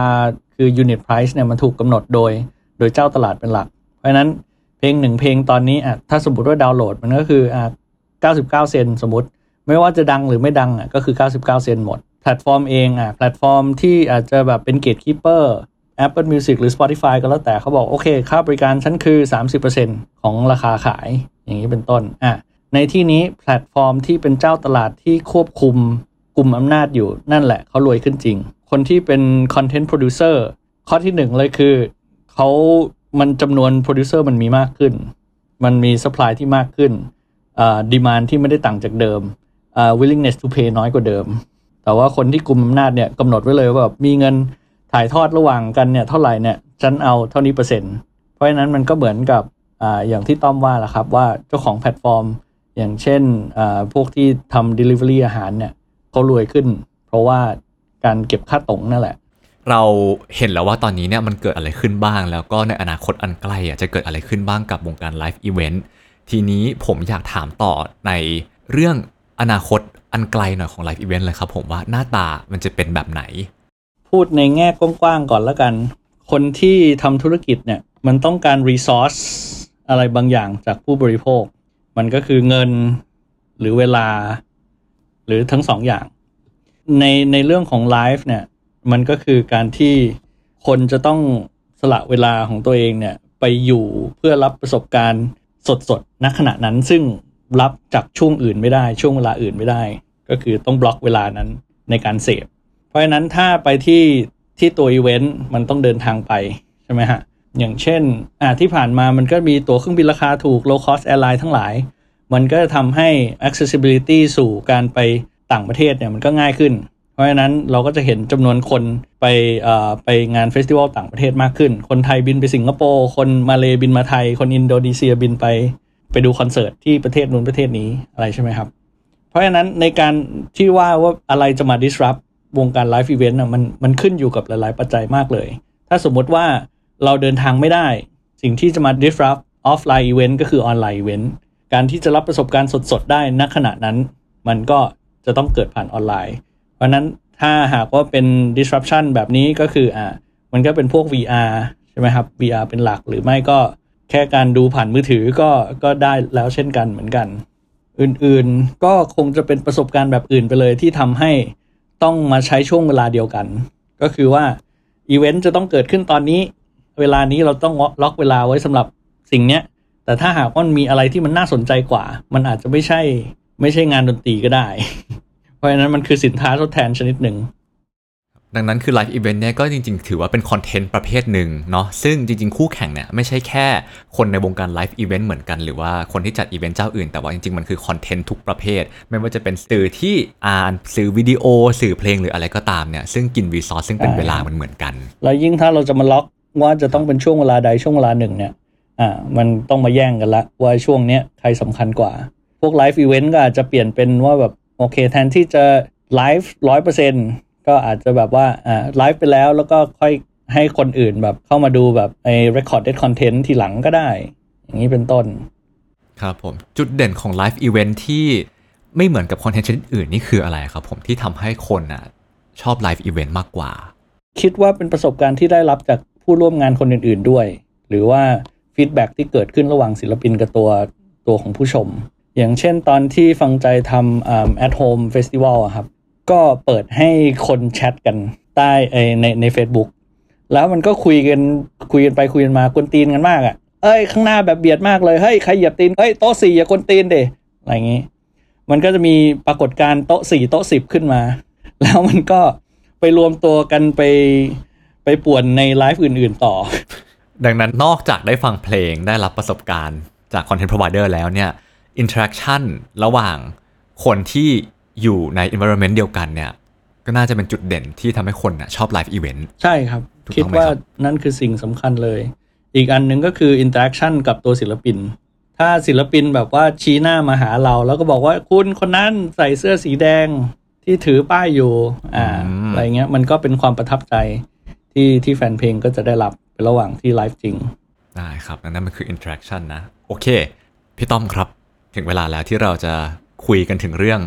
คือ unit price เนี่ยมันถูกกำหนดโดย โดยเจ้าตลาดเป็นหลัก เพราะนั้นเพลงหนึ่งเพลงตอนนี้อะถ้าสมมติว่าดาวน์โหลดมันก็คืออะ99 เซนต์สมมติ ไม่ว่าจะดังหรือไม่ดังอะก็คือ 99 เซนต์หมด แพลตฟอร์มเองอะแพลตฟอร์มที่อาจจะแบบเป็นเกตคีเปอร์ Apple Music หรือ Spotify ก็แล้วแต่เขาบอก โอเค ค่าบริการฉันคือ 30%ของราคาขายอย่างนี้เป็นต้นอะในที่นี้แพลตฟอร์มที่เป็นเจ้าตลาดที่ควบคุมกลุ่มอำนาจอยู่นั่นแหละเขารวยขึ้นจริง คนที่เป็น Content Producer ข้อที่หนึ่งเลยคือเขามันจำนวน Producer มันมีมากขึ้น มันมี supply ที่มากขึ้นอ่า demand ที่ไม่ได้ต่างจากเดิมอ่า willingness to pay น้อยกว่าเดิม แต่ว่าคนที่กลุ่มอำนาจเนี่ยกำหนดไว้เลยว่าแบบมีเงิน ถ่ายทอดระหว่างกันเนี่ยเท่าไหร่เนี่ยฉันเอาเท่านี้เปอร์เซ็นต์เพราะฉะนั้นมันก็เหมือนกับอ่าอย่างที่ต้อมว่าละครับว่าเจ้าของแพลตฟอร์ม อย่างเช่นอ่าพวกที่ทำ delivery อาหารเนี่ยเขารวยขึ้น เพราะว่าการเก็บค่าตรงนั่นแหละ
เราเห็นแล้วว่าตอนนี้เนี่ยมันเกิดอะไรขึ้นบ้าง แล้วก็ในอนาคตอันใกล้อะจะเกิดอะไรขึ้นบ้างกับวงการ live event ทีนี้ผมอยากถามต่อในเรื่องอนาคตอันไกลหน่อยของ live event เลยครับผมว่าหน้าตามันจะเป็นแบบไหน
พูดในแง่กว้างๆก่อนแล้วกัน คนที่ทำธุรกิจเนี่ย มันต้องการ resource อะไรบางอย่างจากผู้บริโภค มันก็คือเงินหรือเวลา หรือทั้งสองอย่าง ในในเรื่องของไลฟ์เนี่ย มันก็คือการที่คนจะต้องสละเวลาของตัวเองเนี่ย ไปอยู่เพื่อรับประสบการณ์สดๆณขณะนั้นซึ่งรับจากช่วงอื่นไม่ได้ ช่วงเวลาอื่นไม่ได้ ก็คือต้องบล็อกเวลานั้นในการเสพ เพราะฉะนั้นถ้าไปที่ที่ตัวอีเวนต์มันต้องเดินทางไปใช่ไหมฮะอย่างเช่นอ่าที่ผ่านมามันก็มีตั๋วเครื่องบินราคาถูก low cost airline ทั้งหลาย มันก็จะทำให้ accessibility สู่การไปต่างประเทศเนี่ยมันก็ง่ายขึ้น เพราะฉะนั้นเราก็จะเห็นจำนวนคนไปเอ่อไปงาน festival ต่างประเทศมากขึ้น คนไทยบินไปสิงคโปร์คนมาเลบินมาไทย คนอินโดนีเซียบินไปไปดูคอนเสิร์ตที่ประเทศนู้นประเทศนี้อะไรใช่ไหมครับ เพราะฉะนั้นในการที่ว่าว่าอะไรจะมา disrupt วงการไลฟ์อีเวนต์มันมันขึ้นอยู่กับหลาย ๆ ปัจจัยมากเลย ถ้าสมมติว่าเราเดินทางไม่ได้ สิ่งที่จะมา disrupt offline event ก็คือออนไลน์ event การที่จะรับประสบการณ์สด ๆ ได้ณขณะนั้น มันก็จะต้องเกิดผ่านออนไลน์ เพราะฉะนั้นถ้าหากว่าเป็น disruption แบบนี้ก็คืออ่ามันก็เป็นพวก VR ใช่ไหมครับ VR เป็นหลักหรือไม่ก็แค่การดูผ่านมือถือก็ก็ได้แล้วเช่นกันเหมือนกัน อื่นๆก็คงจะเป็นประสบการณ์แบบอื่นไปเลยที่ทำให้ ต้องมาใช้ช่วงเวลาเดียวกัน ก็คือว่าอีเวนต์จะต้องเกิดขึ้นตอนนี้ เวลานี้เราต้องล็อกเวลาไว้สำหรับสิ่งเนี้ย แต่ถ้าหากว่ามันมีอะไรที่มันน่าสนใจกว่า มันอาจจะไม่ใช่ไม่ใช่งานดนตรีก็ได้ เพราะฉะนั้นมันคือสินค้าทดแทนชนิดหนึ่ง
ดังนั้นคือ live event เนี่ยก็จริงๆ ถือว่าเป็นคอนเทนต์ประเภทหนึ่งเนาะซึ่งจริงๆ คู่แข่งเนี่ยไม่ใช่แค่คนในวงการ live event เหมือนกัน หรือว่าคนที่จัดอีเวนต์เจ้าอื่น แต่ว่าจริงๆ มันคือคอนเทนต์ทุกประเภท ไม่ว่าจะเป็นสื่อที่อ่านสื่อวิดีโอ สื่อเพลงหรืออะไรก็ตามเนี่ยซึ่งกิน resource ซึ่งเป็นเวลามันเหมือนกัน
แล้วยิ่งถ้าเราจะมาล็อกว่าจะต้องเป็นช่วงเวลาใดช่วงเวลาหนึ่งเนี่ยอ่ามันต้องมาแย่งกันละว่าช่วงเนี้ยใครสำคัญกว่า พวก live event ก็อาจจะเปลี่ยนเป็นว่าแบบโอเคแทนที่จะไลฟ์ร้อยเปอร์เซ็นต์ ก็อาจจะแบบว่าอ่าไลฟ์ไปแล้วแล้วก็ค่อยให้คนอื่นแบบเข้ามาดูแบบไอ้ recorded content ทีหลังก็ได้ อย่างนี้เป็นต้น
ครับผม จุดเด่นของ live event ที่ไม่เหมือนกับคอนเทนต์ชนิดอื่นนี่คืออะไรครับผมที่ทำให้คนอะชอบ live eventวนต์มากกว่า
คิดว่าเป็นประสบการณ์ที่ได้รับจากผู้ร่วมงานคนอื่น ๆด้วย หรือว่า feedback ที่เกิดขึ้นระหว่างศิลปินกับตัวตัวของผู้ชม อย่างเช่นตอนที่ฟังใจทำอ่า at home festival อะครับ ก็เปิดให้คนแชทกันใต้เอ่อในใน Facebook แล้วมันก็คุยกันคุยกันไปคุยกันมากวนตีนกันมากอะ่ะ เอ้ย ข้างหน้าแบบเบียดมากเลยเฮ้ยใครเหยียบตีนเฮ้ยโต๊ะสี่อย่ากวนตีนเดอะไรอย่างงี้ มันก็จะมีปรากฏการ์โต๊ะสี่โต๊ะสิบขึ้นมา แล้วมันก็ไปรวมตัวกันไปไปป่วนในไลฟ์อื่น ๆ ต่อ
ดังนั้นนอกจากได้ฟังเพลงได้รับประสบการณ์จากคอนเทนต์พรอ v i เดอร์แล้วเนี่ยinteraction ระหว่างคนที่ อยู่ใน environment เดียวกันเนี่ย ก็น่าจะเป็นจุดเด่นที่ทำให้คนน่ะชอบ live event
ใช่ครับ
ถูกต้อง
คิดว่า
ไหมครับ
นั่นคือสิ่งสำคัญเลย อีกอันหนึ่งก็คือ interaction กับตัวศิลปิน ถ้าศิลปินแบบว่าชี้หน้ามาหาเรา แล้วก็บอกว่าคุณคนนั้นใส่เสื้อสีแดงที่ถือป้ายอยู่อ่าอะไรเงี้ยมันก็เป็นความประทับใจที่ที่แฟนเพลงก็จะได้รับระหว่างที่ไลฟ์จริง
ได้ครับนั่นมันคือ interaction นะ โอเค พี่ต้อมครับ ถึงเวลาแล้วที่เราจะคุยกันถึงเรื่อง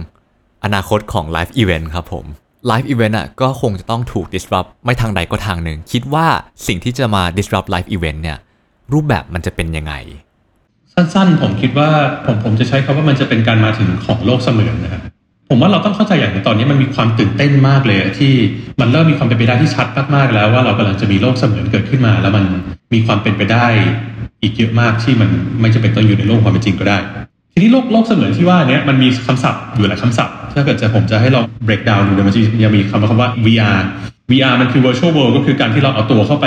อนาคตของ live event ครับผม live event อะก็คงจะต้องถูก disrupt ไม่ทางใดก็ทางหนึ่ง คิดว่าสิ่งที่จะมา disrupt live event เนี่ยรูปแบบมันจะเป็นยังไง
สั้นๆ ผมคิดว่าผมผมจะใช้คำว่ามันจะเป็นการมาถึงของโลกเสมือนนะครับผมว่าเราต้องเข้าใจอย่างหนึ่งตอนนี้มันมีความตื่นเต้นมากเลย ที่มันเริ่มมีความเป็นไปได้ที่ชัดมากๆแล้วว่าเรากำลังจะมีโลกเสมือนเกิดขึ้นมา แล้วมันมีความเป็นไปได้อีกเยอะมากที่มันไม่จำเป็นต้องอยู่ในโลกความเป็นจริงก็ได้ ทีนี้โลกโลกเสมือนที่ว่าเนี้ยมันมีคำศัพท์อยู่หลายคำศัพท์ ถ้าเกิดจะผมจะให้เรา break down ดูเนี่ยมันจะยังมีคำว่าคำว่า VR VR มันคือ virtual world ก็คือการที่เราเอาตัวเข้าไป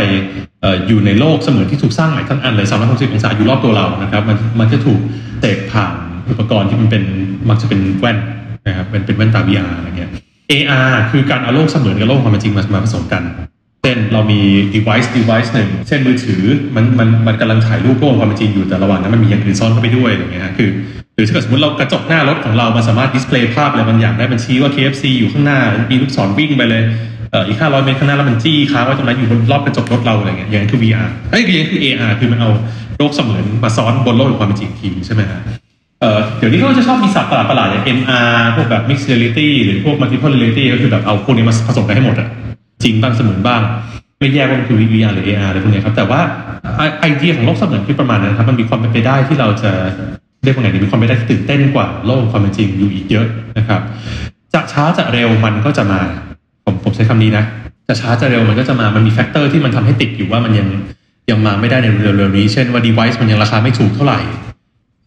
อออยู่ในโลกเสมือนที่ถูกสร้างใหม่ทั้งอันเลย360องศาอยู่รอบตัวเรานะครับ มันมันจะถูกเสกผ่านอุปกรณ์ที่มันเป็นมักจะเป็นแว่นนะครับเป็นเป็นแว่นตา VR อะไรเงี้ย AR คือการเอาโลกเสมือนกับโลกความเป็นจริงมามาผสมกันเช่นเรามี device device หนึ่งเช่นมือถือมันมันมันกำลังถ่ายรูปโลกความเป็นจริงอยู่แต่ระหว่างนั้นมันมีอย่างอื่นซ่อนเข้าไปด้วยอะไรเงี้ยคือ รือถ้าเกิดสมมติเรากระจกหน้ารถของเรามันสามารถดิสเพลย์ภาพอะไรบางอย่างได้มันชี้ว่า KFC อยู่ข้างหน้ามีลูกศรวิ่งไปเลยเอ่ออีก500เมตรข้างหน้าแล้วมันจี้ค้างไว้ตรงนั้นอยู่บนรอบกระจกรถเราอะไรเงี้ยอย่างนั้นคือ VR เอ้ยอย่างนั้คือ AR คือมันเอาโลกเสมือนมาซ้อนบนโลกแห่งความเป็นจริงทีใช่ไหมฮะเดี๋ยวนี้ก็จะชอบมีศัพท์ประหลาดๆอย่าง MR พวกแบบ mixed reality หรือพวก multiple reality ก็คือแบบเอาพวกนี้มาผสมกันให้หมดอะจริงบ้างเสมือนบ้าง ไม่แยกว่ามันคือ VR หรือ AR อะไรพวกนี้ครับแต่ว่าไอเดียของโลกเสมือนคือประมาณนั้นครับมันมีความเป็นไปได้ที่เราจะ เรียกว่าไงดีมีความเป็นได้ที่ตื่นเต้นกว่าโลกความเป็นจริงอยู่อีกเยอะนะครับ จะช้าจะเร็วมันก็จะมา ผมผมใช้คำนี้นะจะช้าจะเร็วมันก็จะมามันมี factor ที่มันทำให้ติดอยู่ว่ามันยังยังมาไม่ได้ในเร็วๆนี้ เช่นว่า device มันยังราคาไม่ถูกเท่าไหร่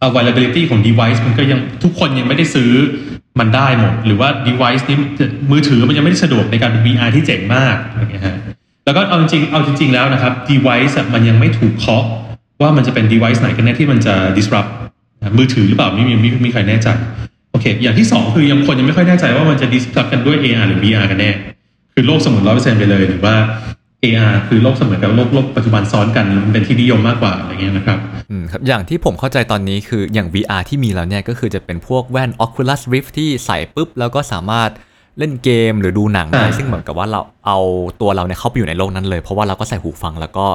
availability ของ device มันก็ยังทุกคนยังไม่ได้ซื้อมันได้หมด หรือว่า device นี้มือถือมันยังไม่ได้สะดวกในการเป็น VR ที่เจ๋งมากอะไรเงี้ยฮะแล้วก็เอาจริงเอาจริง ๆ แล้วนะครับ device มันยังไม่ถูกเคาะว่ามันจะเป็น device ไหนกันแน่ที่มันจะ disrupt มือถือหรือเปล่าไม่มีไม่มีใครแน่ใจโอเค อย่างที่สองคือยังคนยังไม่ค่อยแน่ใจว่ามันจะ disrupt กันด้วย AR หรือ VR กันแน่ คือโลกเสมือนร้อยเปอร์เซ็นต์ไปเลย หรือว่า AR คือโลกเสมือนกับโลกโลกปัจจุบันซ้อนกันมันเป็นที่นิยมมากกว่าอะไรเงี้ยนะครับ
อืมครับ อย่างที่ผมเข้าใจตอนนี้คืออย่าง VR ที่มีแล้วเนี่ยก็คือจะเป็นพวกแว่น Oculus Rift ที่ใส่ปุ๊บ แล้วก็สามารถเล่นเกมหรือดูหนังได้
อ่า
ซึ่งเหมือนกับว่าเราเอาตัวเราเนี่ยเข้าไปอยู่ในโลกนั้นเลย เพราะว่าเราก็ใส่หูฟังแล้วก็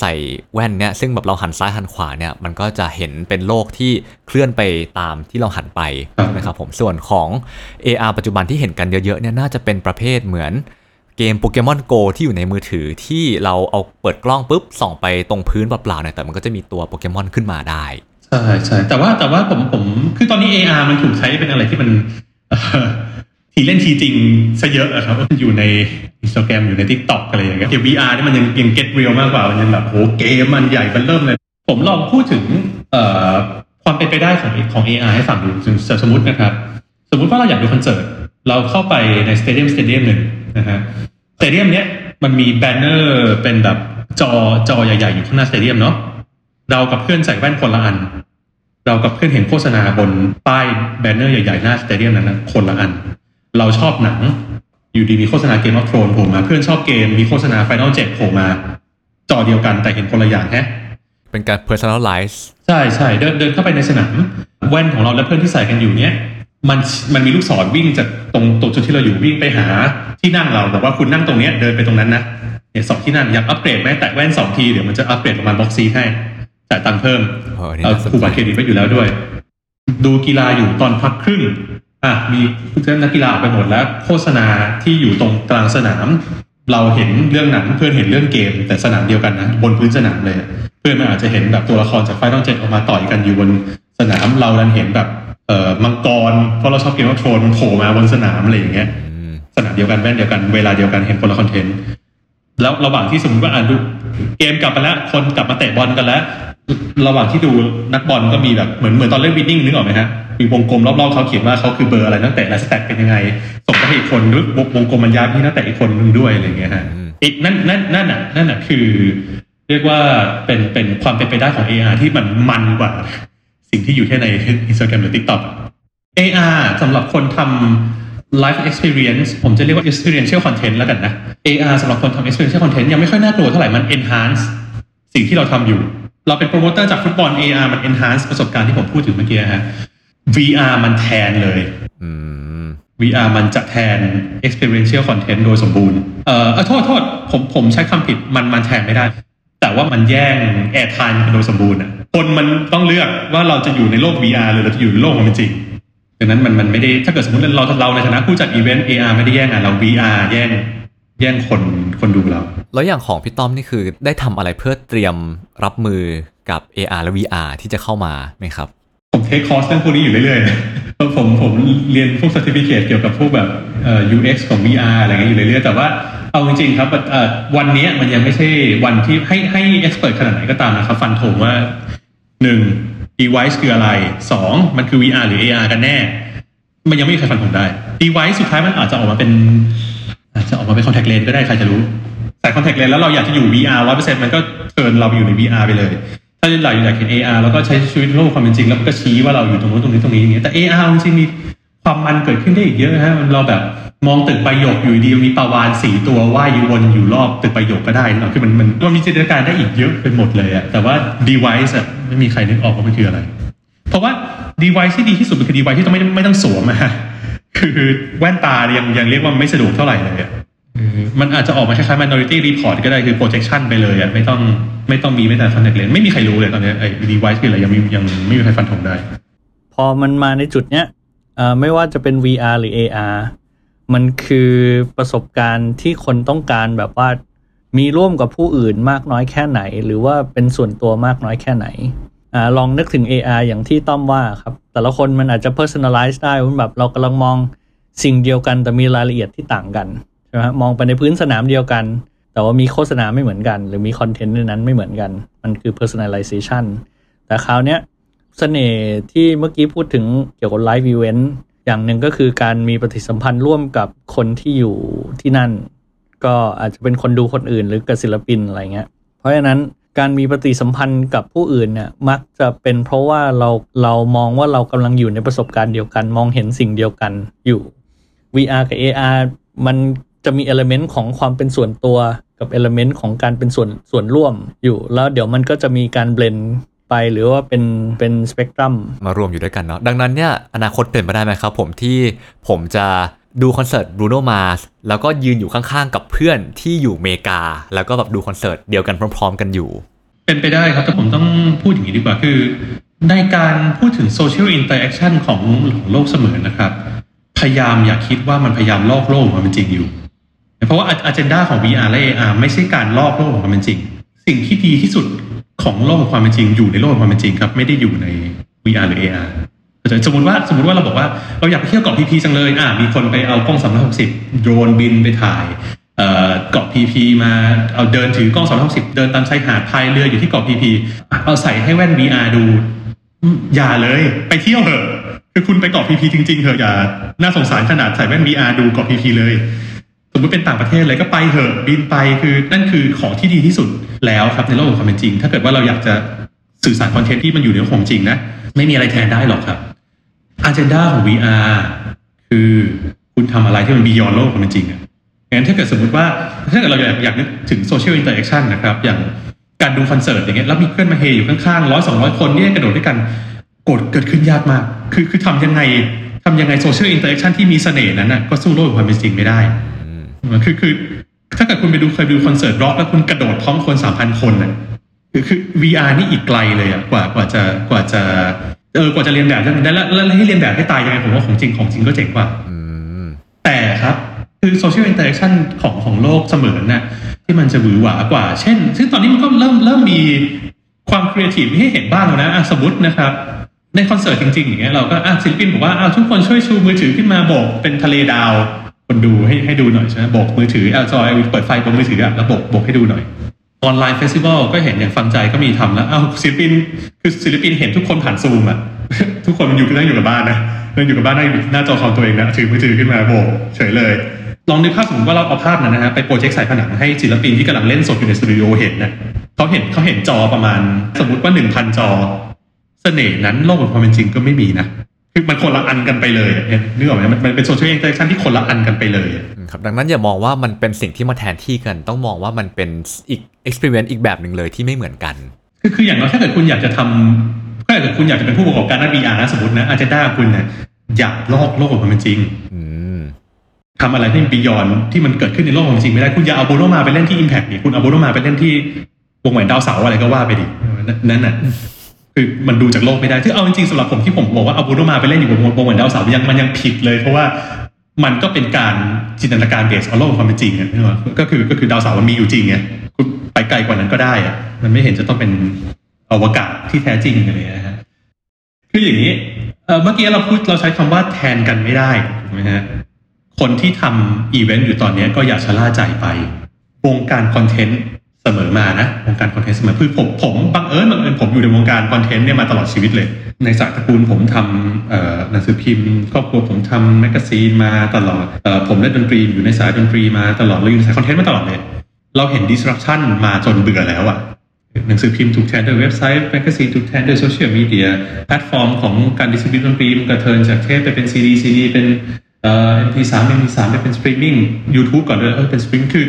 ใส่แว่นเนี่ยซึ่งแบบเราหันซ้ายหันขวาเนี่ยมันก็จะเห็นเป็นโลกที่เคลื่อนไปตามที่เราหันไปใช่ไหมครับผมส่วนของ AR ปัจจุบันที่เห็นกันเยอะๆเนี่ยน่าจะเป็นประเภทเหมือนเกมโปเกมอนโกที่อยู่ในมือถือที่เราเอาเปิดกล้องปุ๊บส่องไปตรงพื้นเปล่าๆเนี่ยแต่มันก็จะมีตัวโปเกมอนขึ้นมาได้
ใช่ใช่แต่ว่าแต่ว่าผมผมคือตอนนี้ AR มันถูกใช้เป็นอะไรที่มัน ทีเล่นทีจริงซะเยอะอะครับมันอยู่ใน Instagram อยู่ใน TikTok อะไรอย่างเงี้ยเกม VR นี่มันยังยัง get real มากกว่ามันยังแบบโหเกมมันใหญ่มันเริ่มเลย ผมลองพูดถึงเอ่อความเป็นไปได้ของของ AR ให้ฟังดูสมมตินะครับ สมมุติว่าเราอยากดูคอนเสิร์ตเราเข้าไปใน stadium stadium หนึ่งนะฮะ stadium เนี้ยมันมี banner เป็นแบบจอจอใหญ่ ๆ อยู่ข้างหน้า stadium เนาะเรากับเพื่อนใส่แว่นคนละอัน เรากับเพื่อนเห็นโฆษณาบนป้าย banner ใหญ่ๆหน้า stadium นั้นนะคนละอัน เราชอบหนัง อยู่ดีมีโฆษณา Game of Thrones โผล่มาเพื่อนชอบเกมมีโฆษณา Final เจ็ดโผล่มา จอเดียวกันแต่เห็นคนละอย่างแฮะ
เป็นการ personalize
ใช่ใช่เดินเดินเข้าไปในสนามแว่นของเราและเพื่อนที่ใส่กันอยู่เนี้ยมันมันมีลูกศรวิ่งจากตรงตรงจุดที่เราอยู่วิ่งไปหาที่นั่งเราบอกว่าคุณนั่งตรงเนี้ยเดินไปตรงนั้นนะเนี่ยสองที่นั่งอยากอัปเกรดไหมแตะแว่นสองทีเดี๋ยวมันจะอัปเกรดประมาณบ็อกซีให้จ่ายตังค์เพิ่ม
เออนี่
เอา
น่าสนใจ
ผูกบัตรเครดิตไว้อยู่แล้วด้วย ดูกีฬาอยู่ตอนพักครึ่ง อะมีนักกีฬาออกไปหมดแล้ว โฆษณาที่อยู่ตรงกลางสนาม เราเห็นเรื่องหนังเพื่อนเห็นเรื่องเกม แต่สนามเดียวกันนะบนพื้นสนามเลย เพื่อนมันอาจจะเห็นแบบตัวละครจากไฟต้องเจ็ดออกมาต่อยกันอยู่บนสนามเราดันเห็นแบบเอ่อมังกรเพราะเราชอบเกมว่าโทรนมันโผล่มาบนสนามอะไรอย่างเงี้ยสนามเดียวกันแว่นเดียวกันเวลาเดียวกันเห็นคนละคอนเทนต์แล้วระหว่างที่สมมติว่าอ่านดูเกมกลับมาแล้วคนกลับมาเตะบอลกันแล้ว ระหว่างที่ดูนักบอลก็มีแบบเหมือนเหมือนตอนเล่นวินนิ่งนึกออกไหมฮะมีวงกลมรอบๆเขาเขียนว่าเขาคือเบอร์อะไรนักเตะและสแตทเป็นยังไงส่งไปอีกคนนึกวงกลมมันยายไปที่นักเตะอีกคนนึงด้วยอะไรเงี้ยฮะอีกนั่นนั่นนั่นน่ะนั่นน่ะคือ เรียกว่าเป็นเป็นความเป็นไปได้ของ AR ที่มันมันกว่า สิ่งที่อยู่แค่ใน Instagram หรือ TikTok AR สำหรับคนทำ life experience ผมจะเรียกว่า experiential content แล้วกันนะ AR สำหรับคนทำ experiential content ยังไม่ค่อยน่ากลัวเท่าไหร่มัน enhance สิ่งที่เราทำอยู่ เราเป็นโปรโมเตอร์จากฟุตบอล AR มัน enhance ประสบการณ์ที่ผมพูดถึงเมื่อกี้ฮะ VR มันแทนเลย
อืม
VR มันจะแทน experiential content โดยสมบูรณ์เอ่อเอ่อโทษโทษผมผมใช้คำผิดมันมันแทนไม่ได้ แต่ว่ามันแย่ง air time กันโดยสมบูรณ์อะคนมันต้องเลือกว่าเราจะอยู่ในโลก VR หรือเราจะอยู่ในโลกความเป็นจริงดังนั้นมันมันไม่ได้ถ้าเกิดสมมติเราเราในฐานะผู้จัดอีเวนต์ AR ไม่ได้แย่งอะเรา VR แย่ง แย่งคนคนดูเรา
แล้วอย่างของพี่ต้อมนี่คือได้ทำอะไรเพื่อเตรียมรับมือกับ AR และ VR ที่จะเข้ามาไหมครับ
ผมเทคคอร์สเรื่องพวกนี้อยู่เรื่อยๆนะผมผมเรียนพวก certificate เกี่ยวกับพวกแบบเอ่อ UX ของ VR อะไรเงี้ยอยู่เรื่อยๆแต่ว่าเอาจริงๆครับเอ่อวันเนี้ยมันยังไม่ใช่วันที่ให้ให้ expert ขนาดไหนก็ตามนะครับ ฟันธงว่าหนึ่ง device คืออะไรสองมันคือ VR หรือ AR กันแน่ มันยังไม่มีใครฟันธงได้ device สุดท้ายมันอาจจะออกมาเป็นอา จะออกมาเป็น contact lens ก็ได้ใครจะรู้ใส่ contact lens แล้วเราอยากจะอยู่ VR ร้อยเปอร์เซ็นต์มันก็เชิญเราไปอยู่ใน VR ไปเลย ถ้าเราอยากเห็น AR แล้วก็ใช้ชีวิตโลกความเป็นจริง แล้วก็ชี้ว่าเราอยู่ตรงนู้นตรงนี้ตรงนี้อย่างเงี้ยแต่ AR จริงมีความมันเกิดขึ้นได้อีกเยอะนะฮะเราแบบมองตึกใบหยกอยู่ดีมีปลาวานสีตัวว่ายอยู่วนอยู่รอบตึกใบหยกก็ได้นะคือมันมันมันมีจินตนาการได้อีกเยอะไปหมดเลยอะแต่ว่า device อะไม่มีใครนึกออกว่ามันคืออะไร เพราะว่า device ที่ดีที่สุดมันคือ device ที่ต้องไม่ไม่ต้องสวมอะ คือแว่นตายังยังเรียกว่าไม่สะดวกเท่าไหร่เลยอะเออมันอาจจะออกมาคล้ายๆ minority report ก็ได้คือ projection ไปเลยอะไม่ต้องไม่ต้องมีไม่แต่ contact lens ไม่มีใครรู้เลยตอนเนี้ยไอ้ device คืออะไรยังมียังไม่มีใครฟันธงได้
พอมันมาในจุดเนี้ยเอ่อไม่ว่าจะเป็น VR หรือ AR มันคือประสบการณ์ที่คนต้องการแบบว่ามีร่วมกับผู้อื่นมากน้อยแค่ไหน หรือว่าเป็นส่วนตัวมากน้อยแค่ไหน อ่าลองนึกถึง AR อย่างที่ต้อมว่าครับ แต่ละคนมันอาจจะ personalize ได้ว่าแบบเรากำลังมองสิ่งเดียวกันแต่มีรายละเอียดที่ต่างกันใช่ไหมมองไปในพื้นสนามเดียวกัน แต่ว่ามีโฆษณาไม่เหมือนกัน หรือมีคอนเทนต์ในนั้นไม่เหมือนกัน มันคือ personalization แต่คราวเนี้ยเสน่ห์ที่เมื่อกี้พูดถึงเกี่ยวกับ live event อย่างหนึ่งก็คือการมีปฏิสัมพันธ์ร่วมกับคนที่อยู่ที่นั่น ก็อาจจะเป็นคนดูคนอื่นหรือกับศิลปินอะไรเงี้ย เพราะฉะนั้น การมีปฏิสัมพันธ์กับผู้อื่นเนี่ยมักจะเป็นเพราะว่าเราเรามองว่าเรากำลังอยู่ในประสบการณ์เดียวกัน มองเห็นสิ่งเดียวกันอยู่ VR กับ AR มันจะมี element ของความเป็นส่วนตัวกับ element ของการเป็นส่วนส่วนร่วมอยู่ แล้วเดี๋ยวมันก็จะมีการ blend ไปหรือว่าเป็นเป็นสเปกตรัม
มารวมอยู่ด้วยกันเนาะดังนั้นเนี่ยอนาคตเป็นไปได้ไหมครับผมที่ผมจะ ดูคอนเสิร์ต Bruno Marsแล้วก็ยืนอยู่ข้างๆ กับเพื่อนที่อยู่เมกา แล้วก็แบบดูคอนเสิร์ตเดียวกันพร้อม ๆ กันอยู่
เป็นไปได้ครับ แต่ผมต้องพูดอย่างนี้ดีกว่าคือ ในการพูดถึง social interaction ของของโลกเสมอนะครับ พยายามอย่าคิดว่ามันพยายามลอกโลกของมันเป็นจริงอยู่ เพราะว่าอ g e n d a ของ VR และ AR ไม่ใช่การลอกโลกของความเป็นจริง สิ่งที่ดีที่สุดของโลกของความเป็นจริงอยู่ในโลกของความเป็นจริงครับไม่ได้อยู่ใน VR หรือ AR สมมติว่าสมมติว่าเราบอกว่าเราอยากไปเที่ยวเกาะพีพีจังเลยอ่ามีคนไปเอากล้อง360โดรนบินไปถ่ายเกาะพีพีมาเอาเดินถือกล้อง360เดินตามชายหาดพายเรืออยู่ที่เกาะพีพีเอาใส่ให้แว่น VR ดู อย่าเลย ไปเที่ยวเถอะคือคุณไปเกาะพีพีจริงๆเถอะอย่าน่าสงสารขนาดใส่แว่น VR ดูเกาะพีพีเลย สมมติเป็นต่างประเทศเลยก็ไปเถอะบินไปคือนั่นคือของที่ดีที่สุดแล้วครับในโลกของความเป็นจริง ถ้าเกิดว่าเราอยากจะสื่อสารคอนเทนต์ที่มันอยู่ในของจริงนะไม่มีอะไรแทนได้หรอกครับ a g e n d a ของ VR คือคุณทำอะไรที่มัน beyond โลกของมันจริงอะงั้นถ้าเกิดสมมติว่าถ้าเกิดเราอยากอยากนึกถึง social interaction นะครับ อย่างการดูคอนเสิร์ตอย่างเงี้ยแล้วมีเพื่อนมาเฮอยู่ข้างๆร้อยสองร้อยคนเนี่ยกระโดดด้วยกันก็เกิดขึ้นยากมาก คือคือทำยังไงทำยังไง social interaction ที่มีเสน่ห์นั้นน่ะก็สู้โลกของความเป็นจริงไม่ได้คือคือถ้าเกิดคุณไปดูเคยดูคอนเสิร์ตร็อกแล้วคุณกระโดดพร้อมคนสามพันคนน่ะคือคือ VR นี่อีกไกลเลยอะกว่ากว่าจะกว่าจะ เออกว่าจะเลียนแบบได้แล้วแล้วให้เลียนแบบให้ตายยังไงผมว่าของจริงของจริงก็เจ๋งกว่า
อืม
แต่ครับคือ social interaction ของของโลกเสมือนน่ะที่มันจะหวือหวากว่า เช่น ซึ่งตอนนี้มันก็เริ่มเริ่มมีความครีเอทีฟให้เห็นบ้างแล้วนะอะสมมตินะครับ ในคอนเสิร์ตจริง ๆ อย่างเงี้ยเราก็อะศิลปินบอกว่าอะทุกคนช่วยชูมือถือขึ้นมาโบกเป็นทะเลดาว คนดูให้ให้ดูหน่อยใช่ไหมโบกมือถือเอาจอเปิดไฟบนมือถืออะแล้วโบกโบกให้ดูหน่อย online festival ก็เห็นอย่างฟังใจก็มีทำแล้วอ้าวศิลปินคือศิลปินเห็นทุกคนผ่านซูมอะทุกคนมันอยู่นั่งอยู่กับบ้านนะนั่งอยู่กับบ้านนั่งหน้าจอคอมตัวเองนะถือมือถือขึ้นมาโบกเฉยเลย ลองนึกภาพสมมติว่าเราเอาภาพนั้นนะฮะไป project ใส่ผนังให้ศิลปินที่กำลังเล่นสดอยู่ในสตูดิโอเห็นนะเขาเห็นเขาเห็นจอประมาณ สมมติว่าหนึ่งพันจอ เสน่ห์นั้นโลกบนความเป็นจริงก็ไม่มีนะ คือมันคนละอันกันไปเลยอะเนี่ยนึกออกไหมมันมันเป็น social interaction ที่คนละอันกันไปเลยอะ
ครับดังนั้นอย่ามองว่ามันเป็นสิ่งที่มาแทนที่กัน ต้องมองว่ามันเป็นอีก experience อีกแบบหนึ่งเลยที่ไม่เหมือนกัน
คือคืออย่างน้อยถ้าเกิดคุณอยากจะทำถ้าเกิดคุณอยากจะเป็นผู้ประกอบการด้าน VR นะสมมตินะอาจจะได้คุณเนี่ยอยากลอกโลกของมันเป็นจริง
อืม
ทำอะไรที่บียอนที่มันเกิดขึ้นในโลกของมันจริงไม่ได้คุณอย่าเอาโบโนมาไปเล่นที่ Impact นี่คุณเอาโบโนมาไปเล่นที่วงแหวนดาวเสาร์อะไรก็ว่าไปดินั่นน่ะ คือมันดูจากโลกไม่ได้ที่เอาจริงๆสำหรับผมที่ผมบอกว่าเอาโบโนมาไปเล่นอยู่บนวงแหวนดาวเสาร์ยังมันยังผิดเลย เพราะว่ามันก็เป็นการจินตนาการ base เอาโลกความเป็นจริงอะนึกออกปะก็คือก็คือดาวเสาร์มันมีอยู่จริงไงคุณไปไกลกว่านั้นก็ได้อะมันไม่เห็นจะต้องเป็นอวกาศที่แท้จริงอะไรนะฮะคืออย่างนี้เมื่อกี้เราพูดเราใช้คำว่าแทนกันไม่ได้ถูกไหมฮะคนที่ทำอีเวนต์อยู่ตอนนี้ก็อย่าชะล่าใจไป วงการคอนเทนต์ สมอมานะวงการคอนเทนต์เสมอคือผมผมบังเอิญบังเอิญผมอยู่ในวงการคอนเทนต์เนี่ยมาตลอดชีวิตเลย ในสายตระกูลผมทำหนังสือพิมพ์ครอบครัวผมทำแมกกาซีนมาตลอดออผมเล่นดนตรีอยู่ในสายดนตรีมาตลอดเราอยู่ในสายคอนเทนต์มาตลอดเลย เราเห็น disruption มาจนเบื่อแล้วอะหนังสือพิมพ์ถูกแทนด้วยเว็บไซต์แมกกาซีนถูกแทนด้วยโซเชียลมีเดียแพลตฟอร์มของการ distribute ดนตรีมันกระเทินจากเทปไปเป็นซีดีซีดีเป็นเอ่อ MP3 MP3 ไปเป็นสตรีมมิ่ง YouTube ก่อนด้วยเออเป็นสตรีมคือ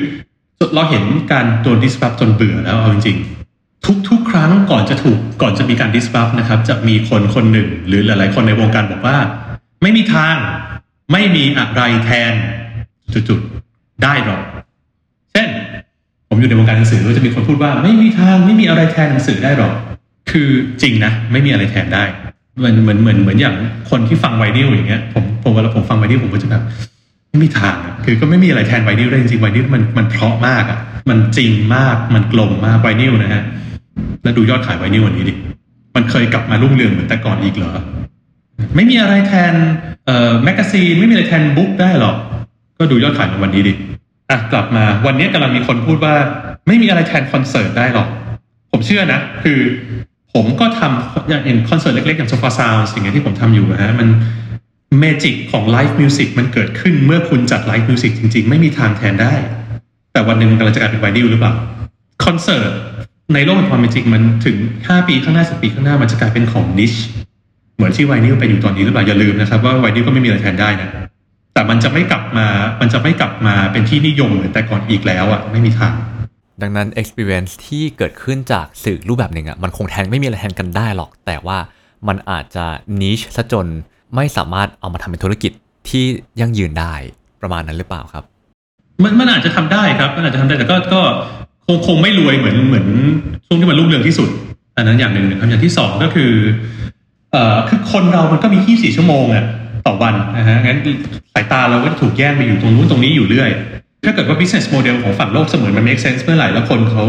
เราเห็นการโดน disrupt จนเบื่อแล้วเอาจริงๆ ทุกทุกครั้งก่อนจะถูกก่อนจะมีการ disrupt นะครับ จะมีคนคนหนึ่ง หรือหลายๆ คนในวงการบอกว่า ไม่มีทาง ไม่มีอะไรแทนจุดๆได้หรอก เช่น ผมอยู่ในวงการหนังสือก็จะมีคนพูดว่า ไม่มีทางไม่มีอะไรแทนหนังสือได้หรอก คือจริงนะ ไม่มีอะไรแทนได้เหมือนเหมือนเหมือนเหมือนอย่างคนที่ฟังไวนิลอย่างเงี้ยผมผมเวลาผมฟังไวนิลผมก็จะแบบ ไม่มีทางคือก็ไม่มีอะไรแทนไวนิลได้จริงๆไวนิลมันมันเพราะมากอะมันจริงมากมันกลมมากไวนิลนะฮะแล้วดูยอดขายไวนิลวันนี้ดิมันเคยกลับมารุ่งเรืองเหมือนแต่ก่อนอีกเหรอไม่มีอะไรแทนเอ่อแมกกาซีนไม่มีอะไรแทน book ได้หรอกก็ดูยอดขายในวันนี้ดิอะกลับมาวันนี้กำลังมีคนพูดว่า ไม่มีอะไรแทนคอนเสิร์ตได้หรอก ผมเชื่อนะ คือผมก็ทำอย่างเห็นคอนเสิร์ตเล็กๆอย่าง Sofar Sounds สิ่งที่ผมทำอยู่นะฮะมัน magic ของ live music มันเกิดขึ้นเมื่อคุณจัด live music จริง ๆ ไม่มีทางแทนได้ แต่วันหนึ่งมันกำลังจะกลายเป็นไวนิลหรือเปล่า คอนเสิร์ตในโลกแห่งความเป็นจริงมันถึง 5 ปีข้างหน้า10ปีข้างหน้ามันจะกลายเป็นของนิชเหมือนที่ไวนิลเป็นอยู่ตอนนี้หรือเปล่าอย่าลืมนะครับว่าไวนิลก็ไม่มีอะไรแทนได้นะแต่มันจะไม่กลับมา มันจะไม่กลับมาเป็นที่นิยมเหมือนแต่ก่อนอีกแล้วอะไม่มีทาง
ดังนั้น experience ที่เกิดขึ้นจากสื่อรูปแบบหนึ่งอะ่ะมันคงแทนไม่มีอะไรแทนกันได้หรอก แต่ว่ามันอาจจะ niche ซะจน ไม่สามารถเอามาทำเป็นธุรกิจที่ยั่งยืนได้ประมาณนั้นหรือเปล่าครับ
มันมันอาจจะทำได้ครับ มันอาจจะทำได้แต่ก็ก็คงคงไม่รวยเหมือนเหมือนช่วงที่มันรุ่งเรืองที่สุด อันนั้นอย่างหนึ่งครับอย่างที่สองก็คือเอ่อคือคนเรามันก็มี 24 ชั่วโมงอะต่อวันนะฮะงั้นสายตาเราก็ถูกแย่งไปอยู่ตรงนู้นตรงนี้อยู่เรื่อย ถ้าเกิดว่า business model ของฝั่งโลกเสมือนมัน make sense เมื่อไหร่แล้วคนเขา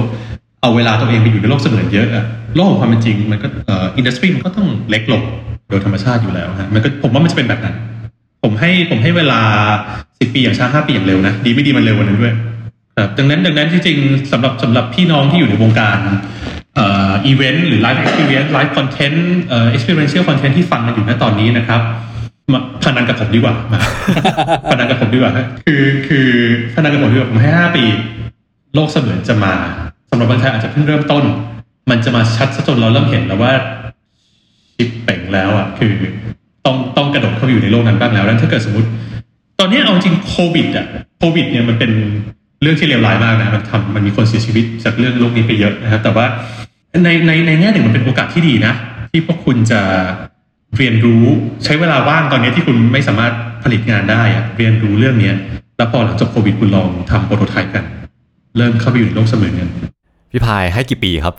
เอาเวลาตัวเองไปอยู่ในโลกเสมือนเยอะอะโลกของความเป็นจริงมันก็เอ่ออินดัสทรีมันก็ต้องเล็กลง โดยธรรมชาติอยู่แล้วฮะมันก็ผมว่ามันจะเป็นแบบนั้น ผมให้ผมให้เวลาสิบปีอย่างช้าห้าปีอย่างเร็วนะดีไม่ดีมันเร็วกว่านั้นด้วยครับดังนั้นดังนั้นจริงๆสำหรับสำหรับพี่น้องที่อยู่ในวงการเอ่ออีเวนต์หรือ live experience live content เอ่อ experiential content ที่ฟังกันอยู่ณตอนนี้นะครับมาพนันกับผมดีกว่ามาพนันกับผมดีกว่าคือคือพนันกับผมดีกว่าผมให้ห้าปี โลกเสมือนจะมาสำหรับเมืองไทยอาจจะเพิ่งเริ่มต้น มันจะมาชัดซะจนเราเริ่มเห็นแล้วว่าชิปเป่ง แล้วอะคือต้องต้องกระโดดเข้าไปอยู่ในโลกนั้นบ้างแล้วแล้วถ้าเกิดสมมติ ตอนนี้เอาจริงโควิดอะโควิดเนี่ยมันเป็นเรื่องที่เลวร้ายมากนะมันทำมันมีคนเสียชีวิตจากเรื่องโรคนี้ไปเยอะนะครับ แต่ว่าในในในแง่หนึ่งมันเป็นโอกาสที่ดีนะ ที่พวกคุณจะเรียนรู้ใช้เวลาว่างตอนนี้ที่คุณไม่สามารถผลิตงานได้อะเรียนรู้เรื่องเนี้ยแล้วพอหลังจบโควิดคุณลองทำโปรโตไทป์กัน เริ่มเข้าไปอยู่ในโลกเสมือนกัน
พี่พายให้กี่ปีครับ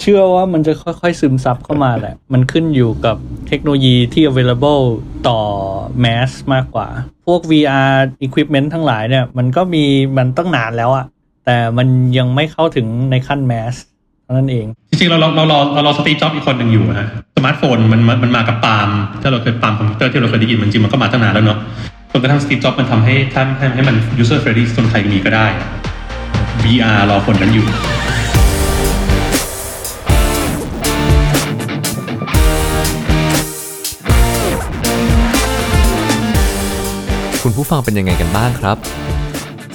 เชื่อว่ามันจะค่อยๆซึมซับเข้ามาแหละ มันขึ้นอยู่กับเทคโนโลยีที่ available ต่อ mass มากกว่า พวก VR equipment ทั้งหลายเนี่ย มันก็มีมันตั้งนานแล้วอะแต่มันยังไม่เข้าถึงในขั้น mass เท่านั้นเอง
จริงๆ เราเราเรารอเรารอ Steve Jobs อีกคนหนึ่งอยู่ฮะสมาร์ทโฟนมันมันมากับปาล์มถ้าเราเคย palm computer ที่เราเคยได้ยินมันจริงมันก็มาตั้งนานแล้วเนาะจนกระทั่งสตีจ็อบมันทำให้ท่านให้ให้มัน user friendly จนใครมีก็ได้ VR รอคนนั้นอยู่
คุณผู้ฟังเป็นยังไงกันบ้างครับ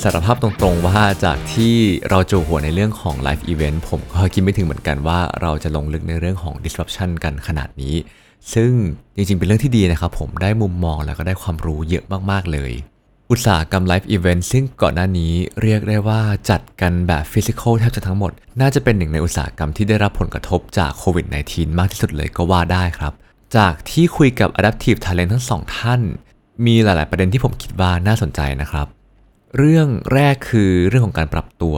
สารภาพตรงๆว่าจากที่เราโจหัวในเรื่องของ Live Event ผมก็คิดไม่ถึงเหมือนกันว่าเราจะลงลึกในเรื่องของ disruption กันขนาดนี้ ซึ่งจริงๆ เป็นเรื่องที่ดีนะครับ ผมได้มุมมองแล้วก็ได้ความรู้เยอะมากๆเลย อุตสาหกรรม Live Event ซึ่งก่อนหน้านี้เรียกได้ว่าจัดกันแบบ physical แทบจะทั้งหมด น่าจะเป็นหนึ่งในอุตสาหกรรมที่ได้รับผลกระทบจากโควิด -19 มากที่สุดเลยก็ว่าได้ครับจากที่คุยกับ Adaptive Talent ทั้งสองท่าน มีหลาย ๆ ประเด็นที่ผมคิดว่าน่าสนใจนะครับ เรื่องแรกคือเรื่องของการปรับตัว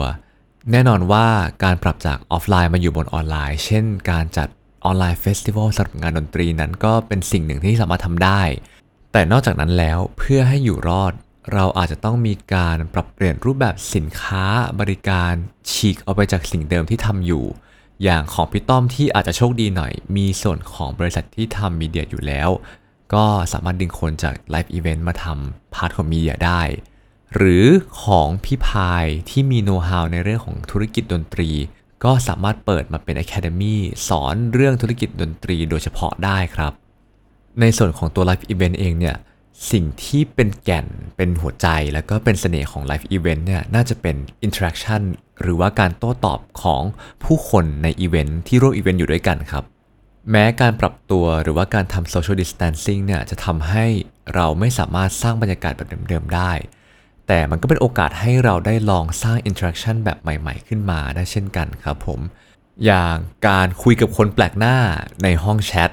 แน่นอนว่าการปรับจากออฟไลน์มาอยู่บนออนไลน์ เช่น การจัด online festival สำหรับงานดนตรีนั้นก็เป็นสิ่งหนึ่งที่สามารถทำได้ แต่นอกจากนั้นแล้วเพื่อให้อยู่รอด เราอาจจะต้องมีการปรับเปลี่ยนรูปแบบสินค้าบริการฉีกออกไปจากสิ่งเดิมที่ทำอยู่ อย่างของพี่ต้อมที่อาจจะโชคดีหน่อย มีส่วนของบริษัทที่ทำมีเดียอยู่แล้ว ก็สามารถดึงคนจาก live event มาทำ part ของมีเดียได้ หรือของพี่พายที่มีโน้ตฮาวในเรื่องของธุรกิจดนตรี ก็สามารถเปิดมาเป็น Academy สอนเรื่องธุรกิจดนตรีโดยเฉพาะได้ครับ ในส่วนของตัว Live Event เองเนี่ยสิ่งที่เป็นแก่นเป็นหัวใจแล้วก็เป็นเสน่ห์ของ Live Event เนี่ยน่าจะเป็น Interaction หรือว่าการโต้ตอบของผู้คนในอีเวนท์ที่ร่วมอีเวนต์อยู่ด้วยกันครับ แม้การปรับตัวหรือว่าการทำ social distancing เนี่ยจะทำให้เราไม่สามารถสร้างบรรยากาศแบบเดิมๆได้ แต่มันก็เป็นโอกาสให้เราได้ลองสร้าง interaction แบบใหม่ๆ ขึ้นมาได้เช่นกันครับผม อย่างการคุยกับคนแปลกหน้าในห้องแชท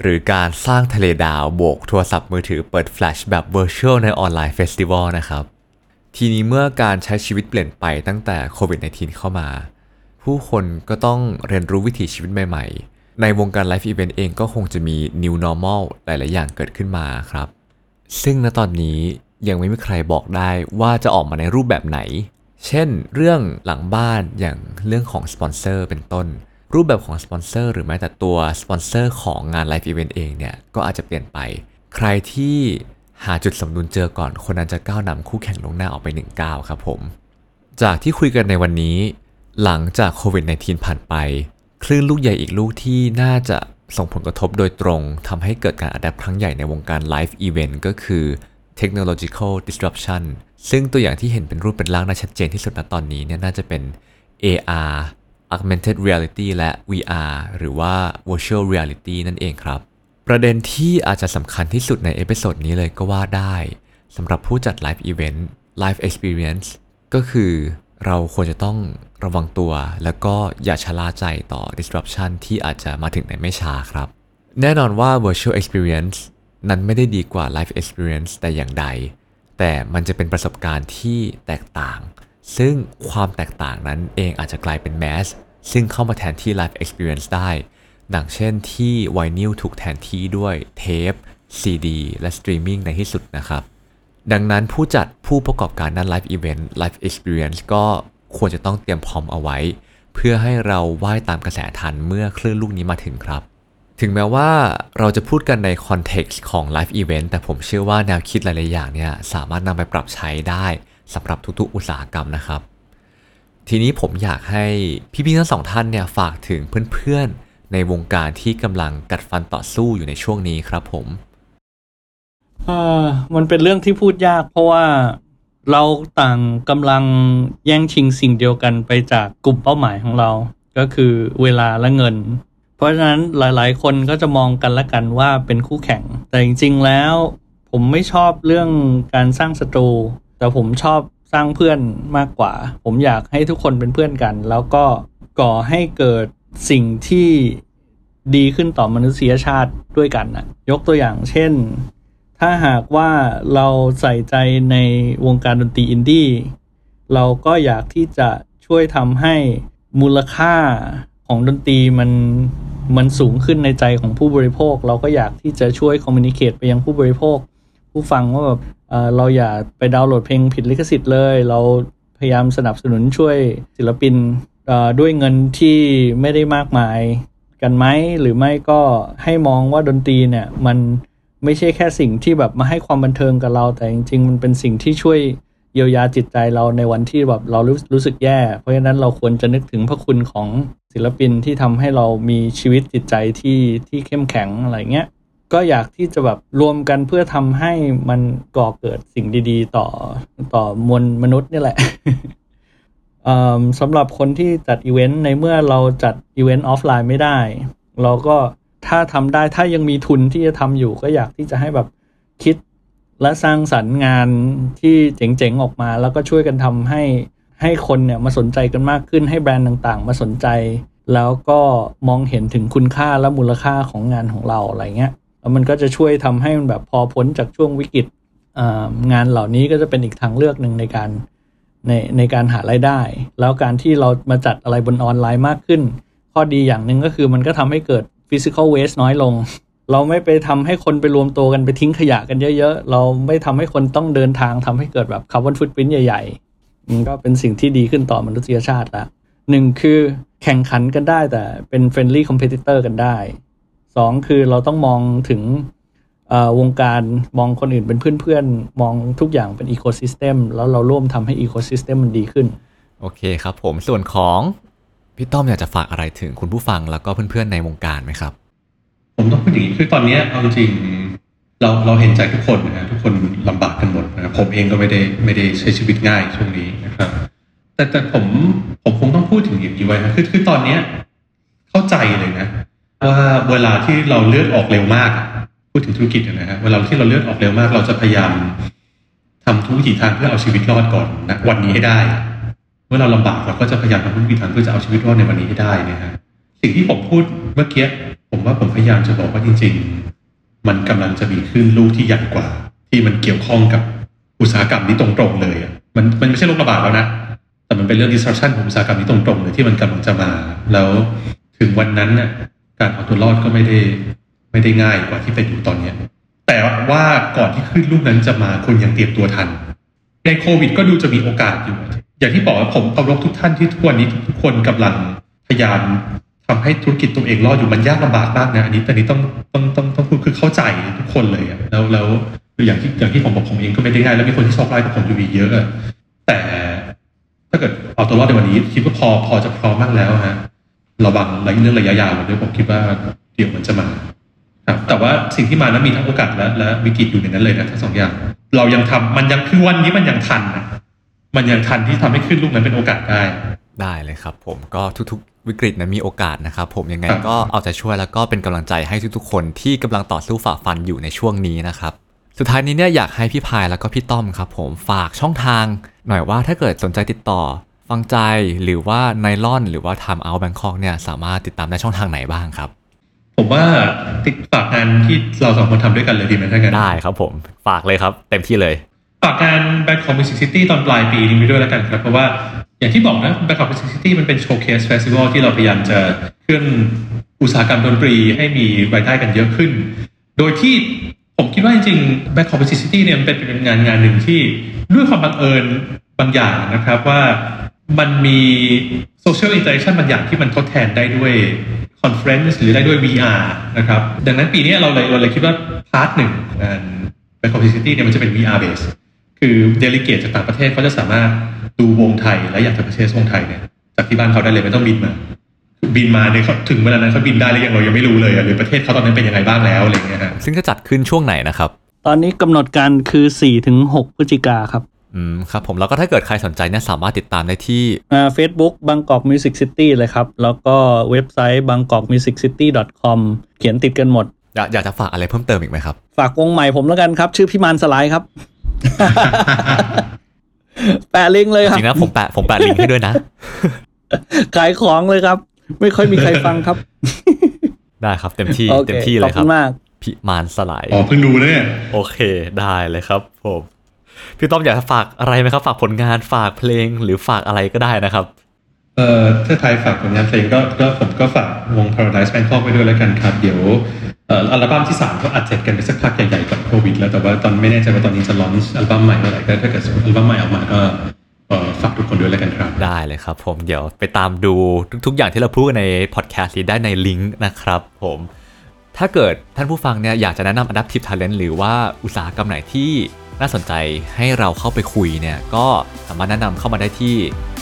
หรือการสร้างทะเลดาวโบกโทรศัพท์มือถือเปิดแฟลชแบบ virtual ในออนไลน์เฟสติวัลนะครับ ทีนี้เมื่อการใช้ชีวิตเปลี่ยนไปตั้งแต่โควิด -19 เข้ามา ผู้คนก็ต้องเรียนรู้วิถีชีวิตใหม่ๆ ในวงการ live event เองก็คงจะมี new normal หลาย ๆ อย่างเกิดขึ้นมาครับ ซึ่งณตอนนี้ยังไม่มีใครบอกได้ว่าจะออกมาในรูปแบบไหน เช่น เรื่องหลังบ้านอย่างเรื่องของสปอนเซอร์เป็นต้น รูปแบบของสปอนเซอร์หรือแม้แต่ตัวสปอนเซอร์ของงาน live event เองเนี่ยก็อาจจะเปลี่ยนไป ใครที่หาจุดสมดุลเจอก่อนคนนั้นจะก้าวนำคู่แข่งล่วงหน้าออกไปหนึ่งก้าวครับผม จากที่คุยกันในวันนี้ หลังจากโควิด -19 ผ่านไป คลื่นลูกใหญ่อีกลูกที่น่าจะส่งผลกระทบโดยตรงทำให้เกิดการ adapt ครั้งใหญ่ในวงการ live event ก็คือ technological disruption ซึ่งตัวอย่างที่เห็นเป็นรูปเป็นร่างน่าชัดเจนที่สุดณตอนนี้เนี่ยน่าจะเป็น AR augmented reality และ VR หรือว่า virtual reality นั่นเองครับ ประเด็นที่อาจจะสำคัญที่สุดใน episode นี้เลยก็ว่าได้สำหรับผู้จัด Live Event Live Experience ก็คือเราควรจะต้อง ระวังตัว แล้วก็อย่าชะล่าใจต่อ disruption ที่อาจจะมาถึงในไม่ช้าครับ แน่นอนว่า virtual experience นั้นไม่ได้ดีกว่า live experience แต่อย่างใด แต่มันจะเป็นประสบการณ์ที่แตกต่าง ซึ่งความแตกต่างนั้นเองอาจจะกลายเป็น mass ซึ่งเข้ามาแทนที่ live experience ได้ ดังเช่นที่ไวนิลถูกแทนที่ด้วยเทป CD และสตรีมมิ่งในที่สุดนะครับดังนั้นผู้จัดผู้ประกอบการด้าน Live Event Live Experience ก็ ควรจะต้องเตรียมพร้อมเอาไว้ เพื่อให้เราว่ายตามกระแสทันเมื่อคลื่นลูกนี้มาถึงครับ ถึงแม้ว่าเราจะพูดกันใน context ของ Live Event แต่ผมเชื่อว่าแนวคิดหลาย ๆ อย่างเนี่ยสามารถนำไปปรับใช้ได้สำหรับทุก ๆ อุตสาหกรรมนะครับ ทีนี้ผมอยากให้พี่ๆทั้งสองท่านเนี่ยฝากถึงเพื่อน ๆ ในวงการที่กำลังกัดฟันต่อสู้อยู่ในช่วงนี้ครับผม
เออมันเป็นเรื่องที่พูดยากเพราะว่า เราต่างกำลังแย่งชิงสิ่งเดียวกันไปจากกลุ่มเป้าหมายของเรา ก็คือเวลาและเงิน เพราะฉะนั้นหลายๆ คนก็จะมองกันละกันว่าเป็นคู่แข่ง แต่จริง ๆ แล้ว ผมไม่ชอบเรื่องการสร้างศัตรู แต่ผมชอบสร้างเพื่อนมากกว่า ผมอยากให้ทุกคนเป็นเพื่อนกัน แล้วก็ก่อให้เกิดสิ่งที่ดีขึ้นต่อมนุษยชาติด้วยกันนะยกตัวอย่างเช่น ถ้าหากว่าเราใส่ใจในวงการดนตรีอินดี้เราก็อยากที่จะช่วยทำให้มูลค่าของดนตรีมันมันสูงขึ้นในใจของผู้บริโภค เราก็อยากที่จะช่วยคอมมิ n นิเค e ไปยังผู้บริโภค ผู้ฟังว่าแบบเราอย่าไปดาวน์โหลดเพลงผิดลิขสิทธิ์เลย เราพยายามสนับสนุนช่วยศิลปินด้วยเงินที่ไม่ได้มากมายกันไหมหรือไม่ก็ให้มองว่าดนตรีเนี่ยมัน ไม่ใช่แค่สิ่งที่แบบมาให้ความบันเทิงกับเรา แต่จริง ๆ มันเป็นสิ่งที่ช่วยเยียวยาจิตใจเราในวันที่แบบเรารู้รู้สึกแย่ เพราะฉะนั้นเราควรจะนึกถึงพระคุณของศิลปินที่ทำให้เรามีชีวิตจิตใจที่ที่เข้มแข็งอะไรเงี้ยก็อยากที่จะแบบรวมกันเพื่อทำให้มันก่อเกิดสิ่งดี ๆ ต่อต่อมวลมนุษย์นี่แหละสำหรับคนที่จัดอีเวนต์ในเมื่อเราจัดอีเวนต์ออฟไลน์ไม่ได้ เราก็ ถ้าทำได้ถ้ายังมีทุนที่จะทำอยู่ก็อยากที่จะให้แบบคิดและสร้างสรรค์งานที่เจ๋งๆออกมา แล้วก็ช่วยกันทำให้ให้คนเนี่ยมาสนใจกันมากขึ้นให้แบรนด์ต่างๆ มาสนใจ แล้วก็มองเห็นถึงคุณค่าและมูลค่าของงานของเราอะไรเงี้ยแล้วมันก็จะช่วยทำให้มันแบบพอพ้นจากช่วงวิกฤตอ่างานเหล่านี้ก็จะเป็นอีกทางเลือกหนึ่งในการในในการหารายได้ แล้วการที่เรามาจัดอะไรบนออนไลน์มากขึ้น ข้อดีอย่างหนึ่งก็คือมันก็ทำให้เกิด physical waste น้อยลง เราไม่ไปทำให้คนไปรวมตัวกันไปทิ้งขยะกันเยอะๆ เราไม่ทำให้คนต้องเดินทางทำให้เกิดแบบ carbon footprint ใหญ่ๆมันก็เป็นสิ่งที่ดีขึ้นต่อมนุษยชาติละหนึ่งคือแข่งขันกันได้แต่เป็น friendly competitor กันได้สองคือเราต้องมองถึงอ่อวงการมองคนอื่นเป็นเพื่อนๆ มองทุกอย่างเป็นอีโค y ิสเต็มแล้วเราร่วมทำให้อีโค y ิสเต็มมันดีขึ้น
โอเคครับผมส่วนของ พี่ต้อมอยากจะฝากอะไรถึงคุณผู้ฟังแล้วก็เพื่อนๆในวงการไหมครับ
ผมต้องพูดอย่างนี้คือตอนนี้เอาจริงเราเราเห็นใจทุกคนนะทุกคนลำบากกันหมดนะผมเองก็ไม่ได้ไม่ได้ใช้ชีวิตง่ายช่วงนี้นะครับ แต่แต่ผมผมคงต้องพูดถึงอย่างนี้ไว้นะคือคือตอนเนี้ยเข้าใจเลยนะ ว่าเวลาที่เราเลือดออกเร็วมาก พูดถึงธุรกิจนะฮะเวลาที่เราเลือดออกเร็วมาก เราจะพยายามทำทุกวิถีทางเพื่อเอาชีวิตรอดก่อนนะวันนี้ให้ได้ เมื่อเราลำบากเราก็จะพยายามทำทุกวิถีทางเพื่อจะเอาชีวิตรอดในวันนี้ให้ได้นะฮะสิ่งที่ผมพูดเมื่อกี้ผมว่าผมพยายามจะบอกว่าจริง ๆ มันกำลังจะมีคลื่นลูกที่ใหญ่กว่า ที่มันเกี่ยวข้องกับอุตสาหกรรมนี้ตรงๆเลยอะมันมันไม่ใช่โรคระบาดแล้วนะแต่มันเป็นเรื่อง disruption ของอุตสาหกรรมนี้ตรงๆเลยที่มันกำลังจะมา แล้วถึงวันนั้นน่ะการเอาตัวรอดก็ไม่ได้ไม่ได้ง่ายกว่าที่เป็นอยู่ตอนเนี้ยแต่ว่าก่อนที่คลื่นลูกนั้นจะมาคุณยังเตรียมตัวทัน ในโควิดก็ดูจะมีโอกาสอยู่ อย่างที่บอกว่าผมเคารพทุกท่านที่ทุกวันนี้ทุกคนกำลังพยายามทำให้ธุรกิจตัวเองรอดอยู่มันยากลำบากมากนะอันนี้แต่นี้ต้องต้องต้องต้องพูดคือเข้าใจทุกคนเลยอะแล้วแล้วอย่างที่อย่างที่ผมบอกผมเองก็ไม่ได้ง่ายแล้วมีคนที่โชคร้ายกับผมอยู่อีเยอะอะแต่ถ้าเกิดเอาตัวรอดในวันนี้คิดว่าพอพอจะพร้อมมากแล้วฮะระวังเรื่องระยะยาวด้วยผมคิดว่าเดี๋ยวมันจะมาครับแต่ว่าสิ่งที่มานั้นมีทั้งโอกาสและและวิกฤตอยู่ในนั้นเลยนะทั้งสองอย่าง เรายังทำมันยังคือวันนี้มันยังทันนะ มันยังทันที่ทำให้ขึ้นลูกนั้นเป็นโอกาสได้
ได้เลยครับผมก็ทุกๆ วิกฤตนั้นมีโอกาสนะครับผมยังไง
ครับ
ก็เอาใจช่วยแล้วก็เป็นกำลังใจให้ทุกๆ คนที่กำลังต่อสู้ฝ่าฟันอยู่ในช่วงนี้นะครับสุดท้ายนี้เนี่ยอยากให้พี่พายแล้วก็พี่ต้อมครับผมฝากช่องทาง หน่อยว่าถ้าเกิดสนใจติดต่อ ฟังใจหรือว่าไนลอน หรือว่า Time Out Bangkok เนี่ยสามารถติดตามได้ช่องทางไหนบ้างครับ
ผมว่าติดฝากงานที่เราสองคนทำด้วยกันเลยดีไหมถ้างั้น
ได้ครับผมฝากเลยครับ เต็มที่เลย
ฝากงาน Bangkok Music City ตอนปลายปีนี้ไปด้วยแล้วกันครับ เพราะว่าอย่างที่บอกนะ Bangkok Music City มันเป็น showcase festival ที่เราพยายามจะเคลื่อนอุตสาหกรรมดนตรีให้มีรายได้กันเยอะขึ้น โดยที่ผมคิดว่าจริงๆ Bangkok Music City เนี่ยมันเป็นเป็นงานงานหนึ่งที่ด้วยความบังเอิญบางอย่างนะครับว่ามันมี social interaction บางอย่างที่มันทดแทนได้ด้วย conference หรือได้ด้วย VR นะครับ ดังนั้นปีนี้เราเลยเราเลยคิดว่า part หนึ่งของงาน Bangkok Music City เนี่ยมันจะเป็น VR base คือ delegate จากต่างประเทศเขาจะสามารถดูวงไทยและอยากจะไป test วงไทยเนี่ยจากที่บ้านเขาได้เลยไม่ต้องบินมา บินมาเนี่ยเขาถึงเวลานั้นเขาบินได้หรือยังเรายังไม่รู้เลยอะหรือประเทศเขาตอนนั้นเป็นยังไงบ้างแล้วอะไรอย่างเงี้ยฮะ
ซึ่งจะจัดขึ้นช่วงไหนนะครับ
ตอนนี้กำหนดการคือ4-6พฤศจิกาครับ
อืมครับผมแล้วก็ถ้าเกิดใครสนใจเนี่ยสามารถติดตามได้ที่
อ่า Facebook Bangkok Music City เลยครับ แล้วก็เว็บไซต์ bangkokmusiccity.com เขียนติดกันหมด
อยากอยากจะฝากอะไรเพิ่มเติมอีกไหมครับ
ฝากวงใหม่ผมแล้วกันครับ ชื่อพิมานสลายครับ แปะลิงก์เลยครับ
จริงนะผมแปะผมแปะลิงก์ให้ด้วยนะ
ขายของเลยครับ ไม่ค่อยมีใครฟังครับ
ได้ครับ เต็มที่
โอเค
เต็มที่เล
ขอยบ
ครั
คุ
บ
ณมาก
พิมานสลาย
อ๋อเพิ่งรู้นะเนี่ย
โอเคได้เลยครับผมพี่ต้อมอยากจะฝากอะไรไหมครับ ฝากผลงานฝากเพลงหรือฝากอะไรก็ได้นะครับ
เอ่อถ้าใครฝากผลงานเพลงก็ก็ผมก็ฝากวง Paradise Bangkok ไปด้วยแล้วกันครับ เดี๋ยวเอ่ออัลบั้มที่ 3 ก็อัดเสร็จกันไปสักพักใหญ่ๆกับโควิด แล้วแต่ว่าตอนไม่แน่ใจว่าตอนนี้จะลอนอัลบั้มใหม่เมื่อไหร่ก็ถ้าเกิดอัลบั้มใหม่ออกมาก็ฝากทุกคนด้วยแล้วกันครับ
ได้เลยครับผมเดี๋ยวไปตามดูทุกๆอย่างที่เราพูดในพอดแคสต์นี้ได้ในลิงก์นะครับผมถ้าเกิดท่านผู้ฟังเนี่ยอยากจะแนะนำ Adaptive Talent หรือว่าอุตสาหกรรมไหนที่ น่าสนใจให้เราเข้าไปคุยเนี่ยก็สามารถแนะนำเข้ามาได้ที่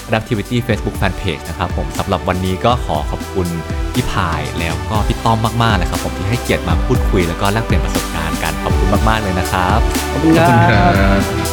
Adaptivity Facebook Fanpage นะครับผมสำหรับวันนี้ก็ขอขอบคุณพี่พายแล้วก็พี่ต้อมมากๆเลยครับผมที่ให้เกียรติมาพูดคุยแล้วก็แลกเปลี่ยนประสบการณ์กันขอบคุณมากๆเลยนะครับ
ขอบคุณครั
บ